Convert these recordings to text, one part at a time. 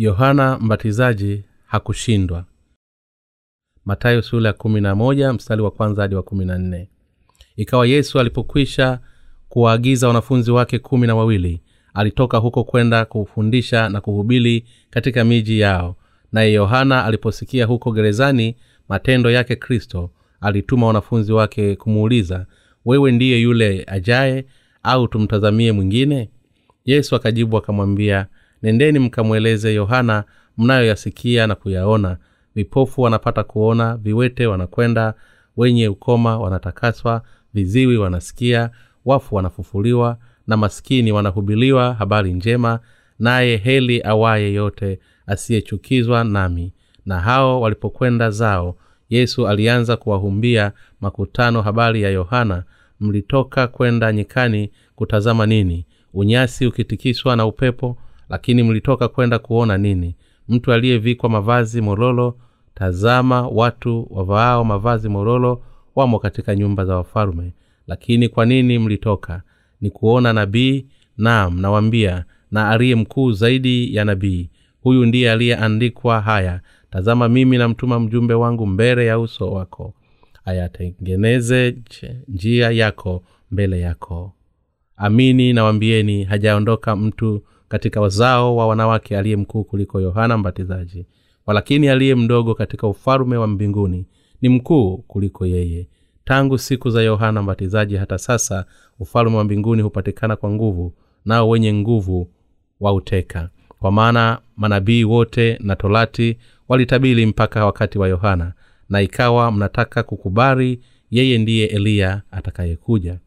yohana mbatizaji hakushindwa. Matayo sula ya mstari wa kwanza hadi wa nne. Ikawa yesu alipokwisha kuwaagiza wanafunzi wake kumi na wawili alitoka huko kwenda kufundisha na kuhubiri katika miji yao. Naye yohana aliposikia huko gerezani matendo yake kristo alituma wanafunzi wake kumuuliza wewe ndiye yule ajaye au tumtazamie mwingine? Yesu akajibu akamwambia nendeni mkamweleze yohana mnayoyasikia na kuyaona. Vipofu wanapata kuona viwete wanakwenda wenye ukoma wanatakaswa viziwi wanasikia wafu wanafufuliwa na maskini wanahubiliwa habari njema naye heli awaye yote asiyechukizwa nami. Na hao walipokwenda zao yesu alianza kuwahumbia makutano habari ya yohana mlitoka kwenda nyikani kutazama nini? Unyasi ukitikiswa na upepo lakini mlitoka kwenda kuona nini? Mtu aliyevikwa mavazi mororo tazama watu wavaao mavazi mororo wamo katika nyumba za wafalume lakini kwa nini mlitoka? Ni kuona nabii? Naam nawambia na aliye mkuu zaidi ya nabii. Huyu ndiye aliyeandikwa haya tazama mimi namtuma mjumbe wangu mbele ya uso wako ayatengeneze njia yako mbele yako. Amini nawambieni hajaondoka mtu katika wazao wa wanawake aliye mkuu kuliko yohana mbatizaji walakini aliye mdogo katika ufalume wa mbinguni ni mkuu kuliko yeye. Tangu siku za yohana mbatizaji hata sasa ufalume wa mbinguni hupatikana kwa nguvu nao wenye nguvu wauteka. Kwa maana manabii wote na torati walitabili mpaka wakati wa yohana na ikawa mnataka kukubali yeye ndiye eliya atakayekuja.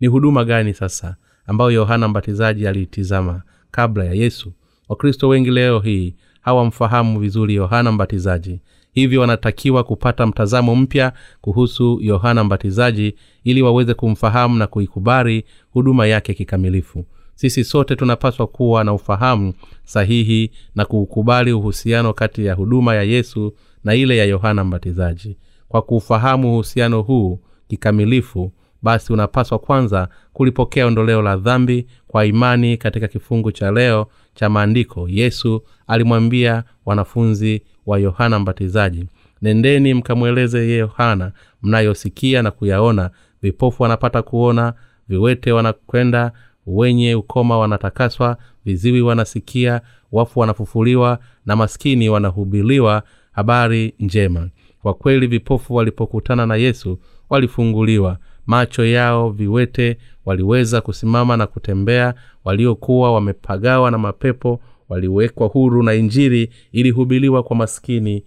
Ni huduma gani sasa ambayo yohana mbatizaji aliitizama kabla ya yesu. Wakristo wengi leo hii hawamfahamu vizuri yohana mbatizaji. Hivyo wanatakiwa kupata mtazamo mpya kuhusu yohana mbatizaji ili waweze kumfahamu na kuikubali huduma yake kikamilifu. Sisi sote tunapaswa kuwa na ufahamu sahihi na kuukubali uhusiano kati ya huduma ya yesu na ile ya yohana mbatizaji. Kwa kuufahamu uhusiano huu kikamilifu basi unapaswa kwanza kulipokea ondoleo la dhambi kwa imani katika kifungu cha leo cha maandiko. Yesu alimwambia wanafunzi wa yohana mbatizaji nendeni mkamweleze yohana mnayosikia na kuyaona. Vipofu wanapata kuona viwete wanakwenda wenye ukoma wanatakaswa viziwi wanasikia wafu wanafufuliwa na maskini wanahubiliwa. Habari njema. Kwa kweli vipofu walipokutana na yesu walifunguliwa macho yao viwete waliweza kusimama na kutembea waliokuwa wamepagawa na mapepo waliwekwa huru na injiri ilihubiliwa kwa maskini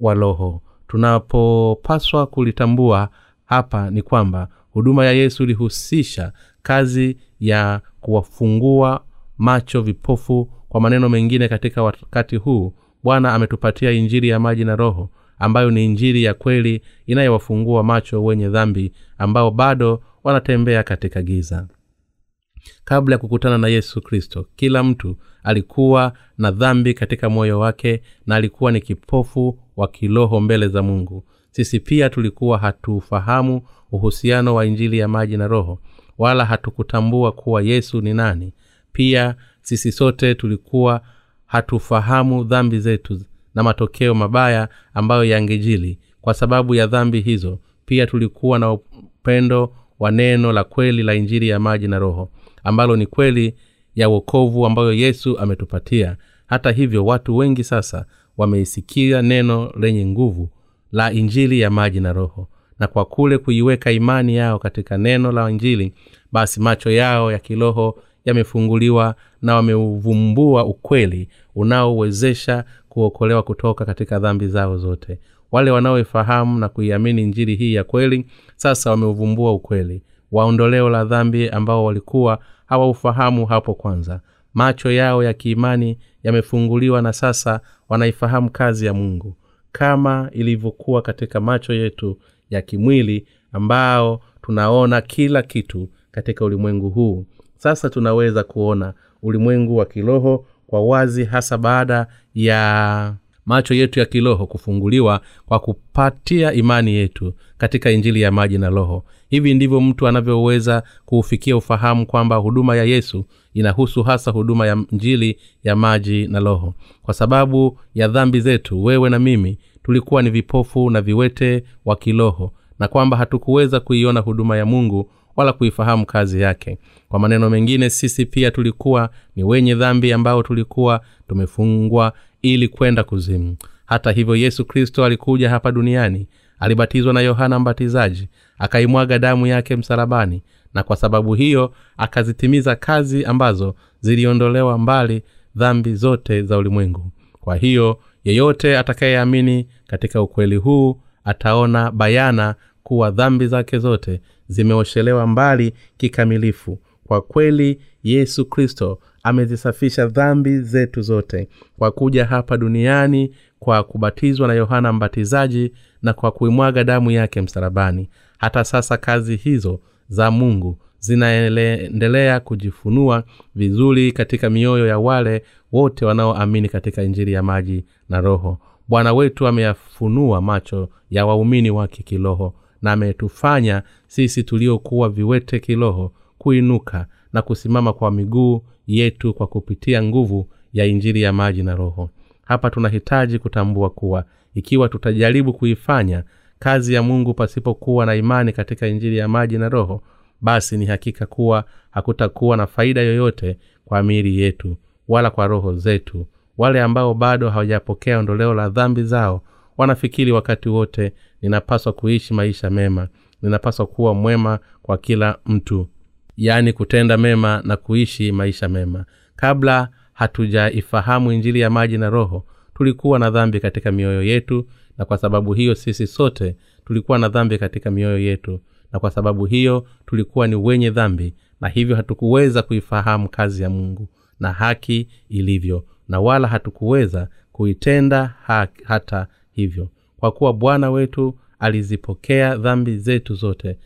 wa roho. Tunapopaswa kulitambua hapa ni kwamba huduma ya yesu ilihusisha kazi ya kuwafungua macho vipofu kwa maneno mengine katika wakati huu bwana ametupatia injiri ya maji na roho ambayo ni injiri ya kweli inayowafungua macho wenye dhambi ambao bado wanatembea katika giza. Kabla ya kukutana na yesu kristo kila mtu alikuwa na dhambi katika moyo wake na alikuwa ni kipofu wa kiroho mbele za mungu. Sisi pia tulikuwa hatufahamu uhusiano wa injili ya maji na roho wala hatukutambua kuwa yesu ni nani. Pia sisi sote tulikuwa hatufahamu dhambi zetu na matokeo mabaya ambayo yangejili. Kwa sababu ya dhambi hizo pia tulikuwa na upendo wa neno la kweli la injiri ya maji na roho ambalo ni kweli ya wokovu ambayo yesu ametupatia. Hata hivyo watu wengi sasa wameisikia neno lenye nguvu la injili ya maji na roho. Na kwa kule kuiweka imani yao katika neno la injili basi macho yao ya kiroho yamefunguliwa na wameuvumbua ukweli unaowezesha kuokolewa kutoka katika dhambi zao zote. Wale wanaoifahamu na kuiamini njiri hii ya kweli sasa wameuvumbua ukweli. Waondoleo la dhambi ambao walikuwa hawaufahamu hapo kwanza. Macho yao ya kiimani yamefunguliwa na sasa wanaifahamu kazi ya mungu. Kama ilivyokuwa katika macho yetu ya kimwili ambao tunaona kila kitu katika ulimwengu huu. Sasa tunaweza kuona ulimwengu wa kiroho kwa wazi hasa baada ya macho yetu ya kiroho kufunguliwa kwa kupatia imani yetu katika injili ya maji na roho. Hivi ndivyo mtu anavyoweza kuufikia ufahamu kwamba huduma ya yesu inahusu hasa huduma ya njili ya maji na roho. Kwa sababu ya dhambi zetu wewe na mimi tulikuwa ni vipofu na viwete wa kiroho na kwamba hatukuweza kuiona huduma ya mungu wala kuifahamu kazi yake. Kwa maneno mengine sisi pia tulikuwa ni wenye dhambi ambao tulikuwa tumefungwa ili kwenda kuzimu. Hata hivyo yesu kristo alikuja hapa duniani alibatizwa na yohana mbatizaji akaimwaga damu yake msalabani na kwa sababu hiyo akazitimiza kazi ambazo ziliondolewa mbali dhambi zote za ulimwengu. Kwa hiyo yeyote atakayeamini katika ukweli huu ataona bayana kuwa dhambi zake zote zimeoshelewa mbali kikamilifu. Kwa kweli yesu kristo amezisafisha dhambi zetu zote kwa kuja hapa duniani kwa kubatizwa na yohana mbatizaji na kwa kuimwaga damu yake msalabani. Hata sasa kazi hizo za mungu zinaendelea kujifunua vizuri katika mioyo ya wale wote wanaoamini katika injili ya maji na roho. Bwana wetu ameyafunua macho ya waumini wake kiroho na ametufanya sisi tuliokuwa viwete kiroho kuinuka na kusimama kwa miguu yetu kwa kupitia nguvu ya injili ya maji na roho. Hapa tunahitaji kutambua kuwa ikiwa tutajaribu kuifanya kazi ya mungu pasipokuwa na imani katika injili ya maji na roho basi ni hakika kuwa hakutakuwa na faida yoyote kwa miili yetu wala kwa roho zetu. Wale ambao bado hawajapokea ondoleo la dhambi zao wanafikiri wakati wote ninapaswa kuishi maisha mema ninapaswa kuwa mwema kwa kila mtu yaani kutenda mema na kuishi maisha mema. Kabla hatujaifahamu injili ya maji na roho tulikuwa na dhambi katika mioyo yetu na kwa sababu hiyo sisi sote tulikuwa na dhambi katika mioyo yetu. Na kwa sababu hiyo tulikuwa ni wenye dhambi na hivyo hatukuweza kuifahamu kazi ya mungu na haki ilivyo na wala hatukuweza kuitenda ha- hata hivyo. Kwa kuwa bwana wetu alizipokea dhambi zetu zote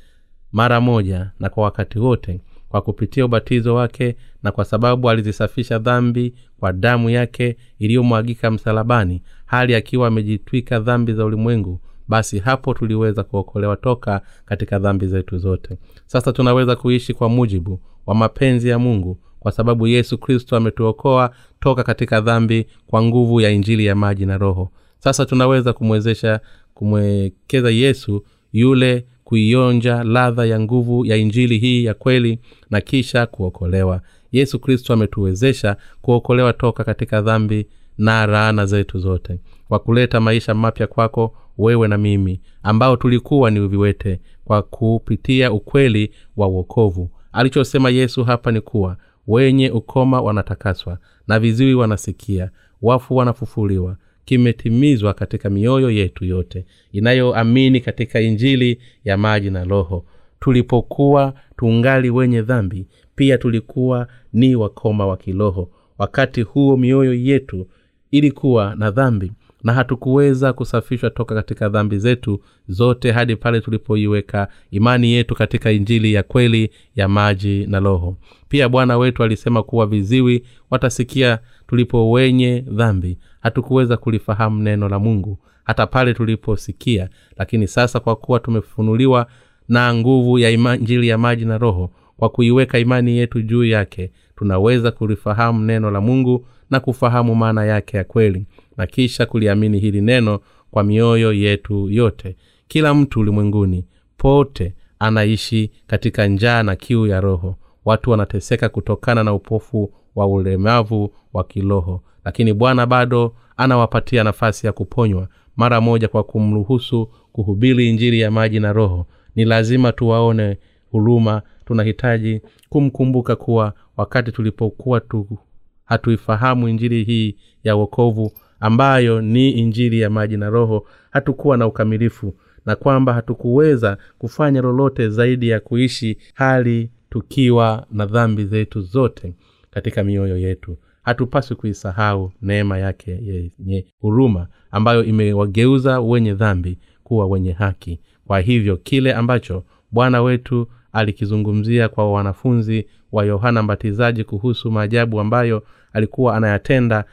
mara moja na kwa wakati wote kwa kupitia ubatizo wake na kwa sababu alizisafisha dhambi kwa damu yake iliyomwagika msalabani hali akiwa amejitwika dhambi za ulimwengu basi hapo tuliweza kuokolewa toka katika dhambi zetu zote. Sasa tunaweza kuishi kwa mujibu wa mapenzi ya mungu kwa sababu yesu kristo ametuokoa toka katika dhambi kwa nguvu ya injili ya maji na roho. Sasa tunaweza kumwezesha kumwekeza yesu yule kuionja ladha ya nguvu ya injili hii ya kweli na kisha kuokolewa. Yesu kristo ametuwezesha kuokolewa toka katika dhambi na raana zetu zote kwa kuleta maisha mapya kwako wewe na mimi ambao tulikuwa ni viwete kwa kupitia ukweli wa uokovu alichosema yesu hapa ni kuwa wenye ukoma wanatakaswa na viziwi wanasikia wafu wanafufuliwa kimetimizwa katika mioyo yetu yote inayoamini katika injili ya maji na roho. Tulipokuwa tungali wenye dhambi pia tulikuwa ni wakoma wa kiroho. Wakati huo mioyo yetu ilikuwa na dhambi na hatukuweza kusafishwa toka katika dhambi zetu zote hadi pale tulipoiweka imani yetu katika injili ya kweli ya maji na roho. Pia bwana wetu alisema kuwa viziwi watasikia tulipo wenye dhambi. Hatukuweza kulifahamu neno la mungu hata pale tuliposikia. Lakini sasa kwa kuwa tumefunuliwa na nguvu ya injili ya maji na roho kwa kuiweka imani yetu juu yake tunaweza kulifahamu neno la mungu na kufahamu maana yake ya kweli na kisha kuliamini hili neno kwa mioyo yetu yote. Kila mtu ulimwenguni pote anaishi katika njaa na kiu ya roho. Watu wanateseka kutokana na upofu wa ulemavu wa kiroho. Lakini bwana bado anawapatia nafasi ya kuponywa mara moja kwa kumruhusu kuhubiri injili ya maji na roho. Ni lazima tuwaone huruma. Tunahitaji kumkumbuka kuwa wakati tulipokuwa tu hatuifahamu injili hii ya wokovu ambayo ni injili ya maji na roho hatukuwa na ukamilifu na kwamba hatukuweza kufanya lolote zaidi ya kuishi hali tukiwa na dhambi zetu zote katika mioyo yetu. Hatupaswi kuisahau neema yake yenye huruma ambayo imewageuza wenye dhambi kuwa wenye haki. Kwa hivyo kile ambacho bwana wetu alikizungumzia kwa wanafunzi wa yohana mbatizaji kuhusu maajabu ambayo alikuwa anayatenda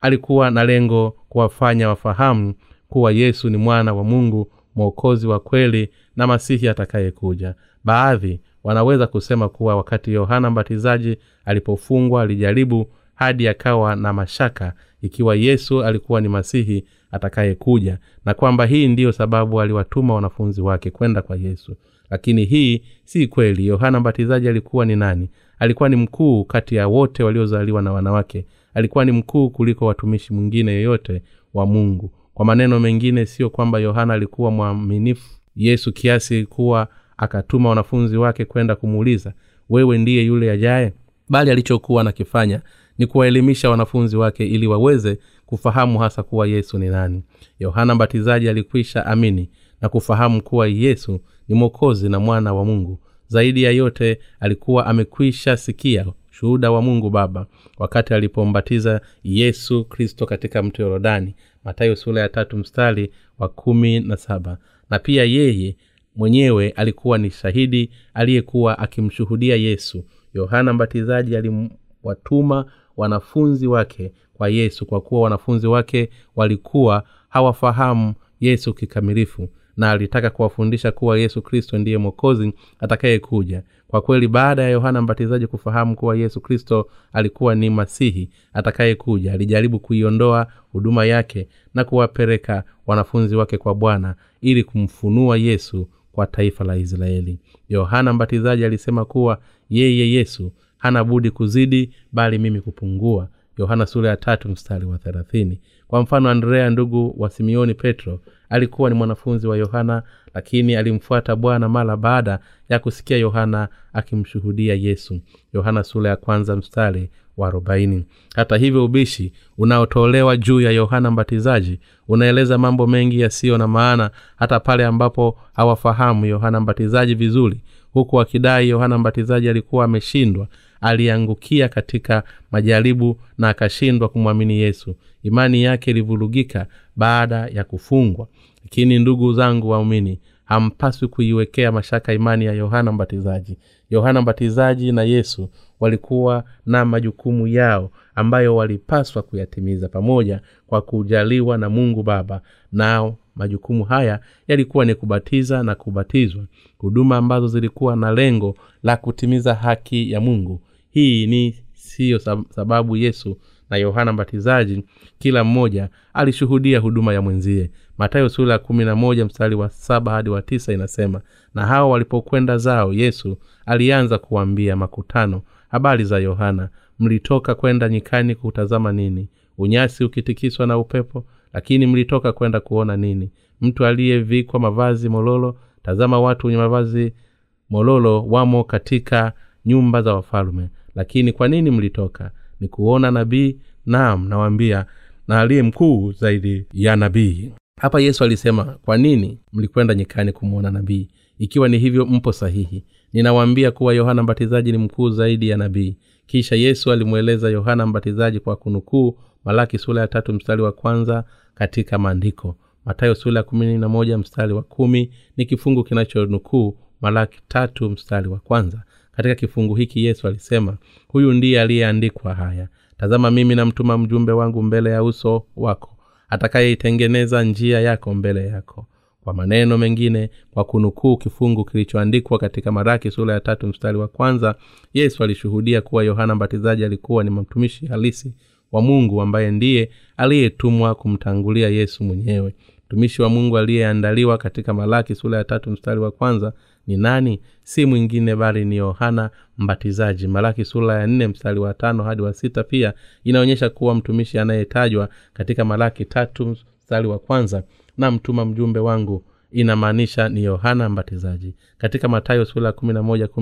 alikuwa na lengo kuwafanya wafahamu kuwa yesu ni mwana wa mungu mwokozi wa kweli na masihi atakayekuja. Baadhi wanaweza kusema kuwa wakati yohana mbatizaji alipofungwa alijaribu hadi akawa na mashaka ikiwa yesu alikuwa ni masihi atakayekuja na kwamba hii ndiyo sababu aliwatuma wanafunzi wake kwenda kwa yesu. Lakini hii si kweli. Yohana mbatizaji alikuwa ni nani? Alikuwa ni mkuu kati ya wote waliozaliwa na wanawake alikuwa ni mkuu kuliko watumishi mwingine yeyote wa mungu. Kwa maneno mengine sio kwamba yohana alikuwa mwaminifu yesu kiasi kuwa akatuma wanafunzi wake kwenda kumuuliza wewe ndiye yule ajaye? Bali alichokuwa anakifanya ni kuwaelimisha wanafunzi wake ili waweze kufahamu hasa kuwa yesu ni nani. Yohana mbatizaji alikwisha amini na kufahamu kuwa yesu ni mwokozi na mwana wa mungu. Zaidi ya yote alikuwa amekwisha sikia shuhuda wa mungu baba wakati alipombatiza yesu kristo katika mto yorodani matayo sura ya tatu mstari wa kumi na saba. Na pia yeye mwenyewe alikuwa ni shahidi aliyekuwa akimshuhudia yesu. Yohana mbatizaji aliwatuma wanafunzi wake kwa yesu kwa kuwa wanafunzi wake walikuwa hawafahamu yesu kikamilifu na alitaka kuwafundisha kuwa yesu kristo ndiye mwokozi atakayekuja kwa kweli baada ya yohana mbatizaji kufahamu kuwa yesu kristo alikuwa ni masihi atakayekuja alijaribu kuiondoa huduma yake na kuwapeleka wanafunzi wake kwa bwana ili kumfunua yesu kwa taifa la israeli. Yohana mbatizaji alisema kuwa yeye yesu hana budi kuzidi bali mimi kupungua. Yohana sura ya tatu mstari wa thelathini kwa mfano andrea ndugu wa simeoni petro alikuwa ni mwanafunzi wa yohana lakini alimfuata bwana mara baada ya kusikia yohana akimshuhudia yesu. Yohana sura ya kwanza mstari wa arobaini. Hata hivyo ubishi unaotolewa juu ya yohana mbatizaji unaeleza mambo mengi yasiyo na maana hata pale ambapo hawafahamu yohana mbatizaji vizuri huku akidai yohana mbatizaji alikuwa ameshindwa aliangukia katika majaribu na akashindwa kumwamini yesu. Imani yake ilivurugika baada ya kufungwa. Lakini ndugu zangu waumini hampaswi kuiwekea mashaka imani ya yohana mbatizaji. Yohana mbatizaji na yesu walikuwa na majukumu yao ambayo walipaswa kuyatimiza pamoja kwa kujaliwa na mungu baba. Nao majukumu haya yalikuwa ni kubatiza na kubatizwa. Huduma ambazo zilikuwa na lengo la kutimiza haki ya mungu hii ni siyo sababu yesu na yohana mbatizaji kila mmoja alishuhudia huduma ya mwenzie. Matayo sura ya kumi na moja mstari wa saba hadi wa tisa inasema na hao walipokwenda zao yesu alianza kuwaambia makutano habari za yohana mlitoka kwenda nyikani kutazama nini? Unyasi ukitikiswa na upepo lakini mlitoka kwenda kuona nini? Mtu aliyevikwa mavazi mololo tazama watu wenye mavazi mololo wamo katika nyumba za wafalme lakini kwa nini mlitoka? Ni kuona nabii? Naam nawaambia na aliye mkuu zaidi ya nabii. Hapa yesu alisema kwa nini mlikwenda nyikani kumwona nabii? Ikiwa ni hivyo mpo sahihi. Ninawaambia kuwa yohana mbatizaji ni mkuu zaidi ya nabii. Kisha yesu alimweleza yohana mbatizaji kwa kunukuu malaki sula ya tatu mstari wa kwanza katika maandiko. Matayo sura ya kumi na moja mstari wa kumi ni kifungu kinachonukuu malaki tatu mstari wa kwanza katika kifungu hiki yesu alisema huyu ndiye aliyeandikwa haya. Tazama mimi namtuma mjumbe wangu mbele ya uso wako atakayeitengeneza njia yako mbele yako. Kwa maneno mengine kwa kunukuu kifungu kilichoandikwa katika maraki sura ya tatu mstari wa kwanza yesu alishuhudia kuwa yohana mbatizaji alikuwa ni mtumishi halisi wa mungu ambaye ndiye aliyetumwa kumtangulia yesu mwenyewe. Mtumishi wa mungu aliyeandaliwa katika malaki sura ya tatu mstari wa kwanza ni nani? Si mwingine bali ni yohana mbatizaji. Malaki sura ya nne mstari wa tano hadi wa sita pia inaonyesha kuwa mtumishi anayetajwa katika malaki tatu mstari wa kwanza na mtuma mjumbe wangu inamaanisha ni yohana mbatizaji. Katika matayo sura kumi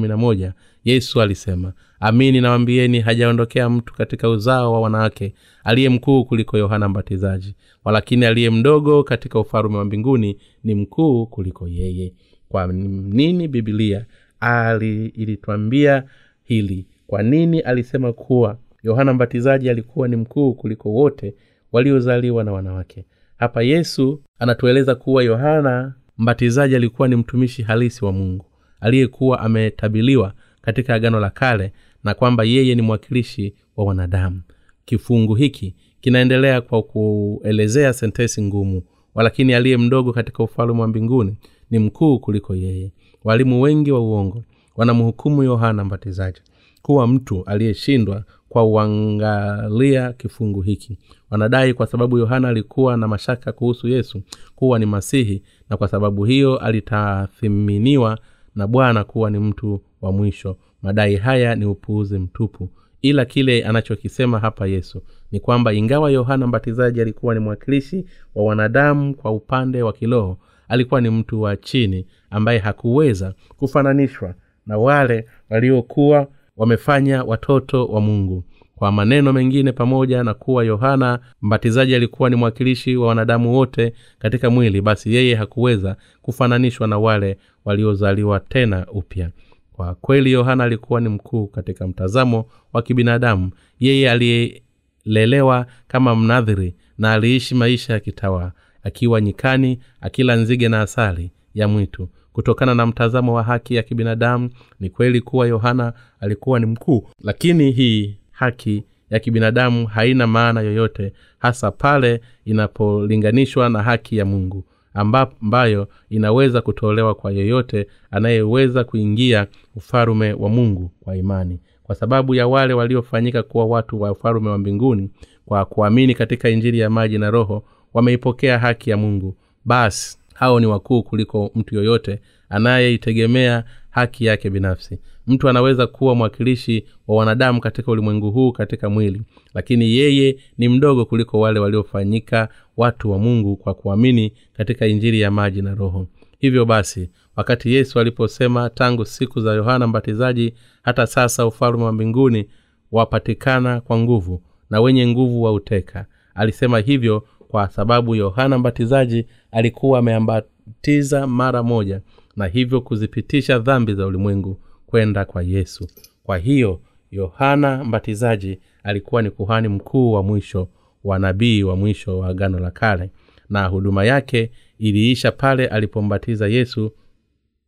na moja yesu alisema amini nawambieni hajaondokea mtu katika uzao wa wanawake aliye mkuu kuliko yohana mbatizaji walakini aliye mdogo katika ufalume wa mbinguni ni mkuu kuliko yeye kwa nini bibilia ali ilitwambia hili? Kwa nini alisema kuwa yohana mbatizaji alikuwa ni mkuu kuliko wote waliozaliwa na wanawake? Hapa yesu anatueleza kuwa yohana mbatizaji alikuwa ni mtumishi halisi wa mungu aliyekuwa ametabiliwa katika agano la kale na kwamba yeye ni mwakilishi wa wanadamu. Kifungu hiki kinaendelea kwa kuelezea sentesi ngumu walakini aliye mdogo katika ufalume wa mbinguni ni mkuu kuliko yeye. Walimu wengi wa uongo wanamhukumu yohana mbatizaji kuwa mtu aliyeshindwa kwa uangalia kifungu hiki. Wanadai kwa sababu yohana alikuwa na mashaka kuhusu yesu kuwa ni masihi na kwa sababu hiyo alitathiminiwa na bwana kuwa ni mtu wa mwisho. Madai haya ni upuuzi mtupu. Ila kile anachokisema hapa yesu ni kwamba ingawa yohana mbatizaji alikuwa ni mwakilishi wa wanadamu kwa upande wa kiroho alikuwa ni mtu wa chini ambaye hakuweza kufananishwa na wale waliokuwa wamefanya watoto wa mungu. Kwa maneno mengine pamoja na kuwa yohana mbatizaji alikuwa ni mwakilishi wa wanadamu wote katika mwili basi yeye hakuweza kufananishwa na wale waliozaliwa tena upya. Kwa kweli yohana alikuwa ni mkuu katika mtazamo wa kibinadamu. Yeye aliyelelewa kama mnadhiri na aliishi maisha ya kitawa akiwa nyikani akila nzige na asali ya mwitu. Kutokana na mtazamo wa haki ya kibinadamu ni kweli kuwa yohana alikuwa ni mkuu. Lakini hii haki ya kibinadamu haina maana yoyote hasa pale inapolinganishwa na haki ya mungu ambayo inaweza kutolewa kwa yeyote anayeweza kuingia ufalume wa mungu kwa imani. Kwa sababu ya wale waliofanyika kuwa watu wa ufalume wa mbinguni kwa kuamini katika injili ya maji na roho wameipokea haki ya mungu. Basi hao ni wakuu kuliko mtu yoyote anayeitegemea haki yake binafsi. Mtu anaweza kuwa mwakilishi wa wanadamu katika ulimwengu huu katika mwili lakini yeye ni mdogo kuliko wale waliofanyika watu wa mungu kwa kuamini katika injili ya maji na roho. Hivyo basi wakati yesu aliposema tangu siku za yohana mbatizaji hata sasa ufalume wa mbinguni wapatikana kwa nguvu na wenye nguvu wa uteka alisema hivyo kwa sababu yohana mbatizaji alikuwa ameambatiza mara moja na hivyo kuzipitisha dhambi za ulimwengu kwenda kwa yesu. Kwa hiyo yohana mbatizaji alikuwa ni kuhani mkuu wa mwisho wa nabii wa mwisho wa agano la kale na huduma yake iliisha pale alipombatiza yesu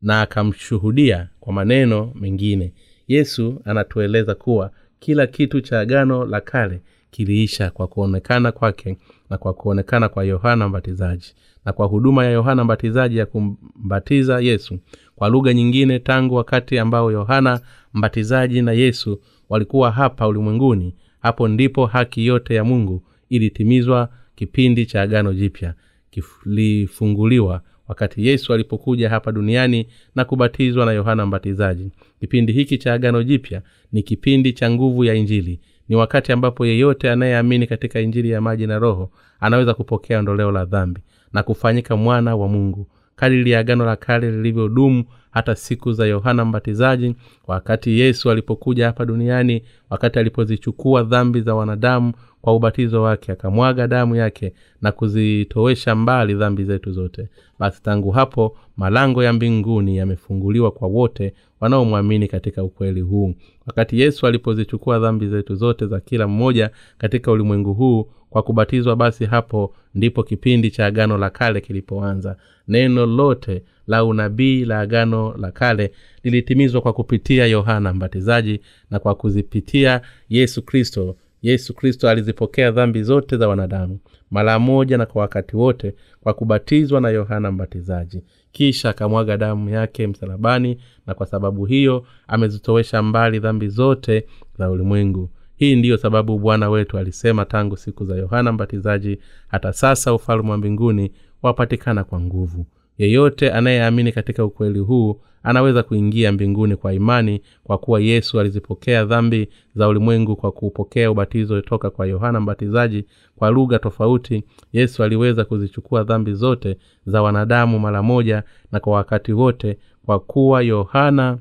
na akamshuhudia kwa maneno mengine. Yesu anatueleza kuwa kila kitu cha agano la kale kiliisha kwa kuonekana kwake na kwa kuonekana kwa yohana mbatizaji na kwa huduma ya yohana mbatizaji ya kumbatiza yesu. Kwa lugha nyingine tangu wakati ambao yohana mbatizaji na yesu walikuwa hapa ulimwenguni hapo ndipo haki yote ya mungu ilitimizwa kipindi cha agano jipya. Kilifunguliwa wakati yesu alipokuja hapa duniani na kubatizwa na yohana mbatizaji. Kipindi hiki cha agano jipya ni kipindi cha nguvu ya injili ni wakati ambapo yeyote anayeamini katika injili ya maji na roho anaweza kupokea ondoleo la dhambi na kufanyika mwana wa mungu kadiri ya agano la kale lilivyodumu hata siku za yohana mbatizaji wakati yesu alipokuja hapa duniani wakati alipozichukua dhambi za wanadamu kwa ubatizo wake akamwaga damu yake na kuzitowesha mbali dhambi zetu zote. Basi tangu hapo malango ya mbinguni yamefunguliwa kwa wote wanaomwamini katika ukweli huu. Wakati yesu alipozichukua dhambi zetu zote za kila mmoja katika ulimwengu huu kwa kubatizwa basi hapo ndipo kipindi cha agano la kale kilipoanza. Neno lote la unabii la agano la kale lilitimizwa kwa kupitia yohana mbatizaji na kwa kuzipitia yesu kristo yesu kristo alizipokea dhambi zote za wanadamu mara moja na kwa wakati wote kwa kubatizwa na yohana mbatizaji. Kisha akamwaga damu yake msalabani na kwa sababu hiyo amezitowesha mbali dhambi zote za ulimwengu. Hii ndiyo sababu bwana wetu alisema tangu siku za yohana mbatizaji hata sasa ufalme wa mbinguni wapatikana kwa nguvu yeyote anayeamini katika ukweli huu anaweza kuingia mbinguni kwa imani kwa kuwa yesu alizipokea dhambi za ulimwengu kwa kuupokea ubatizo toka kwa yohana mbatizaji. Kwa lugha tofauti yesu aliweza kuzichukua dhambi zote za wanadamu mara moja na kwa wakati wote kwa kuwa yohana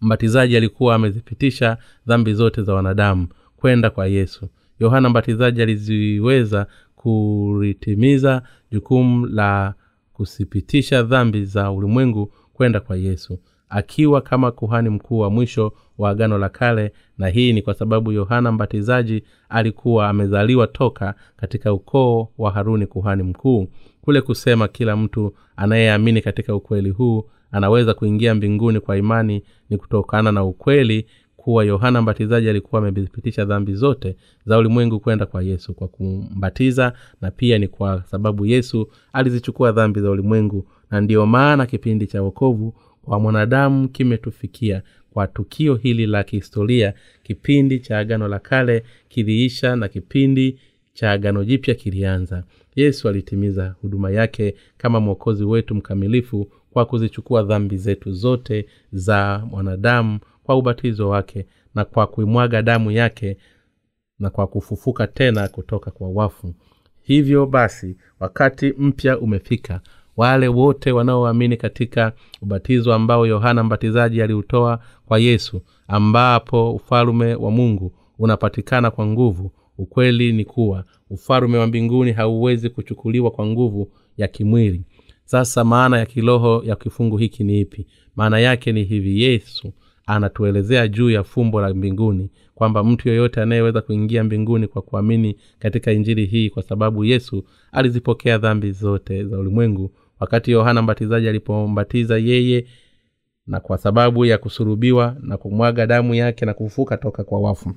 mbatizaji alikuwa amezipitisha dhambi zote za wanadamu kwenda kwa yesu. Yohana mbatizaji aliziweza kulitimiza jukumu la kusipitisha dhambi za ulimwengu kwenda kwa yesu akiwa kama kuhani mkuu wa mwisho wa agano la kale. Na hii ni kwa sababu yohana mbatizaji alikuwa amezaliwa toka katika ukoo wa haruni kuhani mkuu. Kule kusema kila mtu anayeamini katika ukweli huu anaweza kuingia mbinguni kwa imani ni kutokana na ukweli kuwa yohana mbatizaji alikuwa amezipitisha dhambi zote za ulimwengu kwenda kwa yesu kwa kumbatiza na pia ni kwa sababu yesu alizichukua dhambi za ulimwengu na ndiyo maana kipindi cha wokovu wa mwanadamu kimetufikia. Kwa tukio hili la kihistoria kipindi cha agano la kale kiliisha na kipindi cha agano jipya kilianza. Yesu alitimiza huduma yake kama mwokozi wetu mkamilifu kwa kuzichukua dhambi zetu zote za mwanadamu kwa ubatizo wake na kwa kuimwaga damu yake na kwa kufufuka tena kutoka kwa wafu. Hivyo basi wakati mpya umefika wale wote wanaoamini katika ubatizo ambao yohana mbatizaji aliutoa kwa yesu ambapo ufalume wa mungu unapatikana kwa nguvu ukweli ni kuwa ufalume wa mbinguni hauwezi kuchukuliwa kwa nguvu ya kimwili. Sasa maana ya kiroho ya kifungu hiki ni ipi? Maana yake ni hivi yesu anatuelezea juu ya fumbo la mbinguni kwamba mtu yeyote anayeweza kuingia mbinguni kwa kuamini katika injili hii kwa sababu yesu alizipokea dhambi zote za ulimwengu. Wakati yohana mbatizaji alipombatiza yeye na kwa sababu ya kusurubiwa na kumwaga damu yake na kufuka toka kwa wafu.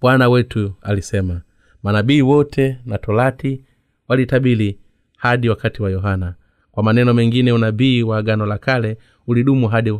Bwana wetu alisema manabii wote na torati walitabili hadi wakati wa yohana. Kwa maneno mengine unabii wa agano la kale ulidumu hadi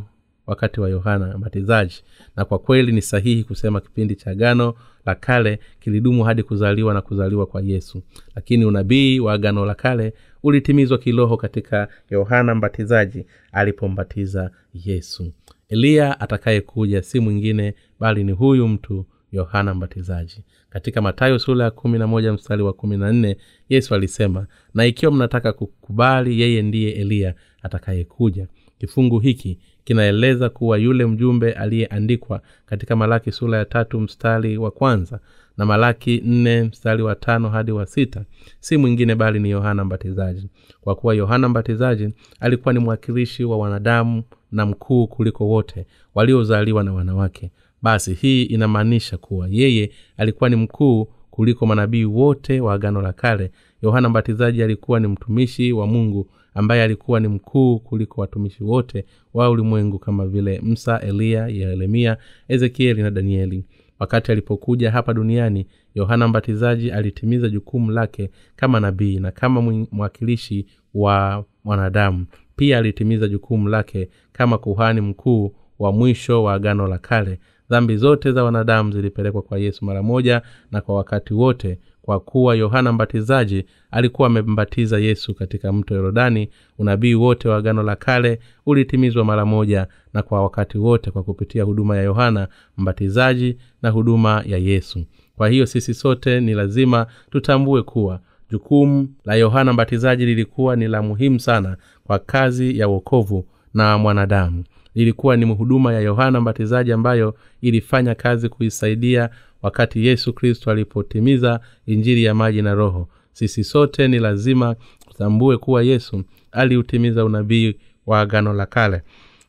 wakati wa yohana mbatizaji. Na kwa kweli ni sahihi kusema kipindi cha agano la kale kilidumu hadi kuzaliwa na kuzaliwa kwa yesu. Lakini unabii wa agano la kale ulitimizwa kiroho katika yohana mbatizaji alipombatiza yesu. Eliya atakayekuja si mwingine bali ni huyu mtu yohana mbatizaji. Katika matayo sura ya kumi na moja mstari wa kumi na nne yesu alisema na ikiwa mnataka kukubali yeye ndiye eliya atakayekuja. Kifungu hiki kinaeleza kuwa yule mjumbe aliyeandikwa katika malaki sura ya tatu mstari wa kwanza na malaki nne mstari wa tano hadi wa sita si mwingine bali ni yohana mbatizaji. Kwa kuwa yohana mbatizaji alikuwa ni mwakilishi wa wanadamu na mkuu kuliko wote waliozaliwa na wanawake. Basi hii inamaanisha kuwa yeye alikuwa ni mkuu kuliko manabii wote wa agano la kale. Yohana mbatizaji alikuwa ni mtumishi wa mungu ambaye alikuwa ni mkuu kuliko watumishi wote wa ulimwengu kama vile msa eliya yeremia ezekieli na danieli. Wakati alipokuja hapa duniani yohana mbatizaji alitimiza jukumu lake kama nabii na kama mwakilishi wa mwanadamu. Pia alitimiza jukumu lake kama kuhani mkuu wa mwisho wa agano la kale. Dhambi zote za wanadamu zilipelekwa kwa yesu mara moja na kwa wakati wote kwa kuwa yohana mbatizaji alikuwa amembatiza yesu katika mto yorodani. Unabii wote wa agano la kale ulitimizwa mara moja na kwa wakati wote kwa kupitia huduma ya yohana mbatizaji na huduma ya yesu. Kwa hiyo sisi sote ni lazima tutambue kuwa jukumu la yohana mbatizaji lilikuwa ni la muhimu sana kwa kazi ya uokovu na mwanadamu. Ilikuwa ni huduma ya yohana mbatizaji ambayo ilifanya kazi kuisaidia wakati yesu kristo alipotimiza injili ya maji na roho. Sisi sote ni lazima tutambue kuwa yesu aliutimiza unabii wa agano la kale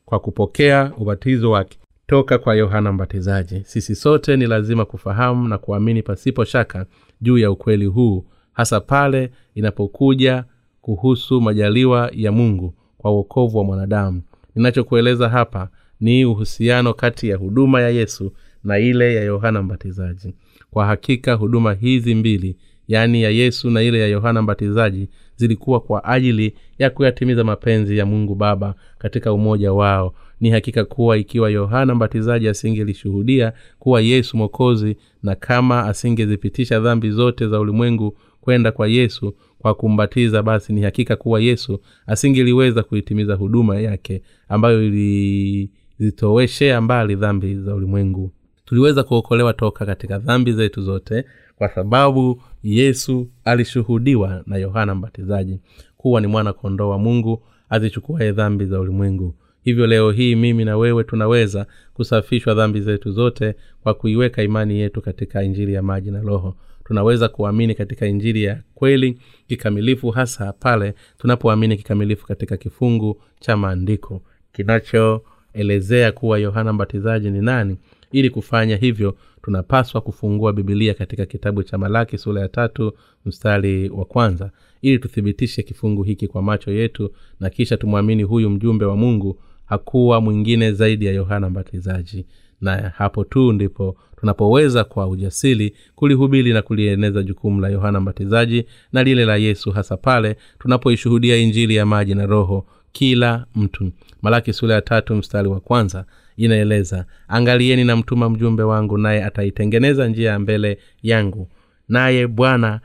kwa kupokea ubatizo wake toka kwa yohana mbatizaji. Sisi sote ni lazima kufahamu na kuamini pasipo shaka juu ya ukweli huu hasa pale inapokuja kuhusu majaliwa ya mungu kwa uokovu wa mwanadamu. Ninachokueleza hapa ni uhusiano kati ya huduma ya yesu na ile ya yohana mbatizaji. Kwa hakika huduma hizi mbili yaani ya yesu na ile ya yohana mbatizaji zilikuwa kwa ajili ya kuyatimiza mapenzi ya mungu baba katika umoja wao. Ni hakika kuwa ikiwa yohana mbatizaji asingelishuhudia kuwa yesu mwokozi na kama asingezipitisha dhambi zote za ulimwengu kwenda kwa yesu kwa kumbatiza basi ni hakika kuwa yesu asingeliweza kuitimiza huduma yake ambayo ilizitoweshea mbali dhambi za ulimwengu tuliweza kuokolewa toka katika dhambi zetu zote kwa sababu yesu alishuhudiwa na yohana mbatizaji kuwa ni mwana kondoo wa mungu azichukuaye dhambi za ulimwengu. Hivyo leo hii mimi na wewe tunaweza kusafishwa dhambi zetu zote kwa kuiweka imani yetu katika injili ya maji na roho. Tunaweza kuamini katika injili ya kweli kikamilifu hasa pale tunapoamini kikamilifu katika kifungu cha maandiko. Kinachoelezea kuwa yohana mbatizaji ni nani ili kufanya hivyo tunapaswa kufungua bibilia katika kitabu cha malaki sura ya tatu mstari wa kwanza ili tuthibitishe kifungu hiki kwa macho yetu na kisha tumwamini huyu mjumbe wa mungu hakuwa mwingine zaidi ya yohana mbatizaji. Na hapo tu ndipo tunapoweza kwa ujasiri kulihubiri na kulieneza jukumu la yohana mbatizaji na lile la yesu hasa pale tunapoishuhudia injili ya maji na roho kila mtu. Malaki sura ya tatu mstari wa kwanza inaeleza. Angalieni na mtuma mjumbe wangu naye ataitengeneza njia ya mbele yangu. Naye bwana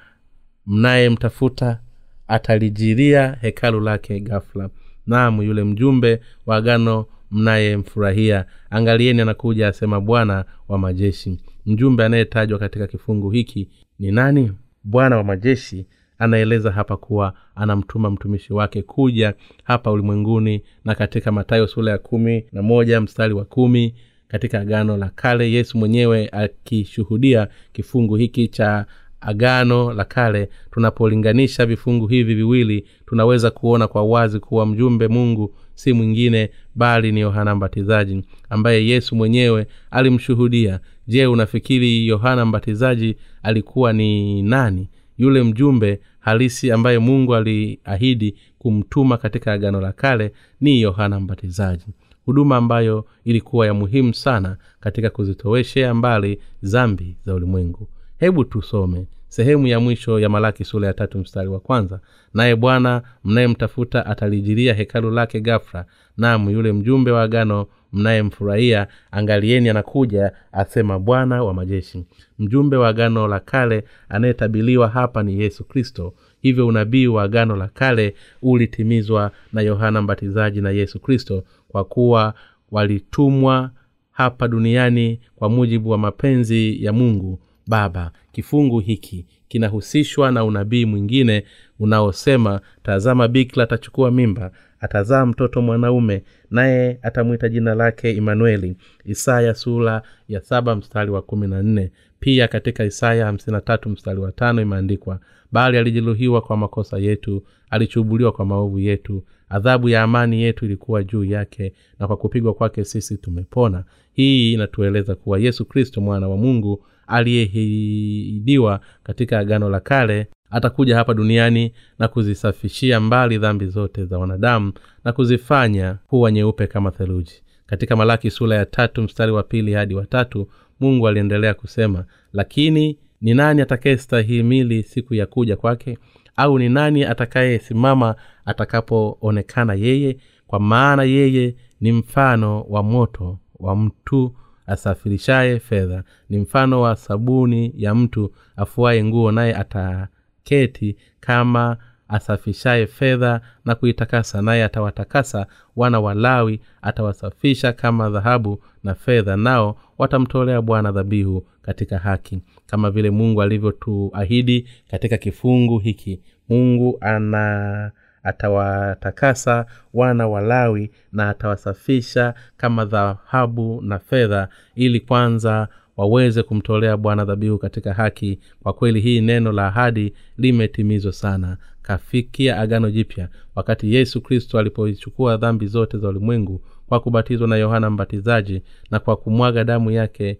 mnayemtafuta atalijiria hekalu lake gafla naam yule mjumbe wa agano mnayemfurahia. Angalieni anakuja asema bwana wa majeshi. Mjumbe anayetajwa katika kifungu hiki ni nani? Bwana wa majeshi anaeleza hapa kuwa anamtuma mtumishi wake kuja hapa ulimwenguni na katika matayo sura ya kumi na moja mstari wa kumi katika agano la kale yesu mwenyewe akishuhudia kifungu hiki cha agano la kale. Tunapolinganisha vifungu hivi viwili tunaweza kuona kwa wazi kuwa mjumbe mungu si mwingine bali ni yohana mbatizaji ambaye yesu mwenyewe alimshuhudia. Je unafikiri yohana mbatizaji alikuwa ni nani yule mjumbe halisi ambaye mungu aliahidi kumtuma katika agano la kale ni yohana mbatizaji. Huduma ambayo ilikuwa ya muhimu sana katika kuzitoweshea mbali zambi za ulimwengu. Hebu tusome sehemu ya mwisho ya malaki sura ya tatu mstari wa kwanza. Naye bwana mnayemtafuta atalijilia hekalu lake gafra nam yule mjumbe wa agano mnayemfurahia angalieni anakuja asema bwana wa majeshi. Mjumbe wa agano la kale anayetabiliwa hapa ni yesu kristo. Hivyo unabii wa agano la kale ulitimizwa na yohana mbatizaji na yesu kristo kwa kuwa walitumwa hapa duniani kwa mujibu wa mapenzi ya mungu baba kifungu hiki kinahusishwa na unabii mwingine unaosema tazama bikla atachukua mimba atazaa mtoto mwanaume naye atamwita jina lake imanueli. Isaya sura ya saba mstari wa kumi na nne. Pia katika isaya hamsini tatu mstari wa tano imeandikwa bali alijeruhiwa kwa makosa yetu alichubuliwa kwa maovu yetu adhabu ya amani yetu ilikuwa juu yake na kwa kupigwa kwake sisi tumepona. Hii inatueleza kuwa yesu kristo mwana wa mungu aliyehidiwa katika agano la kale atakuja hapa duniani na kuzisafishia mbali dhambi zote za wanadamu na kuzifanya kuwa nyeupe kama theluji. Katika malaki sura ya tatu mstari wa pili hadi watatu mungu aliendelea kusema lakini ni nani atakayestahimili siku ya kuja kwake au ni nani atakayesimama atakapoonekana yeye kwa maana yeye ni mfano wa moto wa mtu asafirishaye fedha ni mfano wa sabuni ya mtu afuaye nguo naye ataketi kama asafishaye fedha na kuitakasa naye atawatakasa wana walawi atawasafisha kama dhahabu na fedha nao watamtolea bwana dhabihu katika haki kama vile mungu alivyotuahidi katika kifungu hiki. Mungu ana atawatakasa wana walawi na atawasafisha kama dhahabu na fedha ili kwanza waweze kumtolea bwana dhabihu katika haki. Kwa kweli hii neno la ahadi limetimizwa sana. Kafikia agano jipya wakati yesu kristo alipoichukua dhambi zote za ulimwengu kwa kubatizwa na yohana mbatizaji na kwa kumwaga damu yake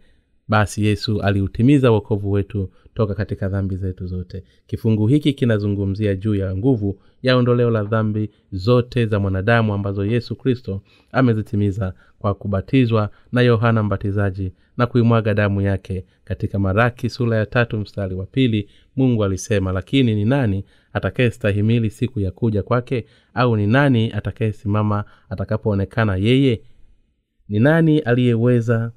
basi yesu aliutimiza uokovu wetu toka katika dhambi zetu zote. Kifungu hiki kinazungumzia juu ya nguvu ya ondoleo la dhambi zote za mwanadamu ambazo yesu kristo amezitimiza kwa kubatizwa na yohana mbatizaji na kuimwaga damu yake katika maraki sura ya tatu mstari wa pili mungu alisema lakini ni nani atakayestahimili siku ya kuja kwake? Au ni nani atakayesimama atakapoonekana yeye? Ni nani aliyeweza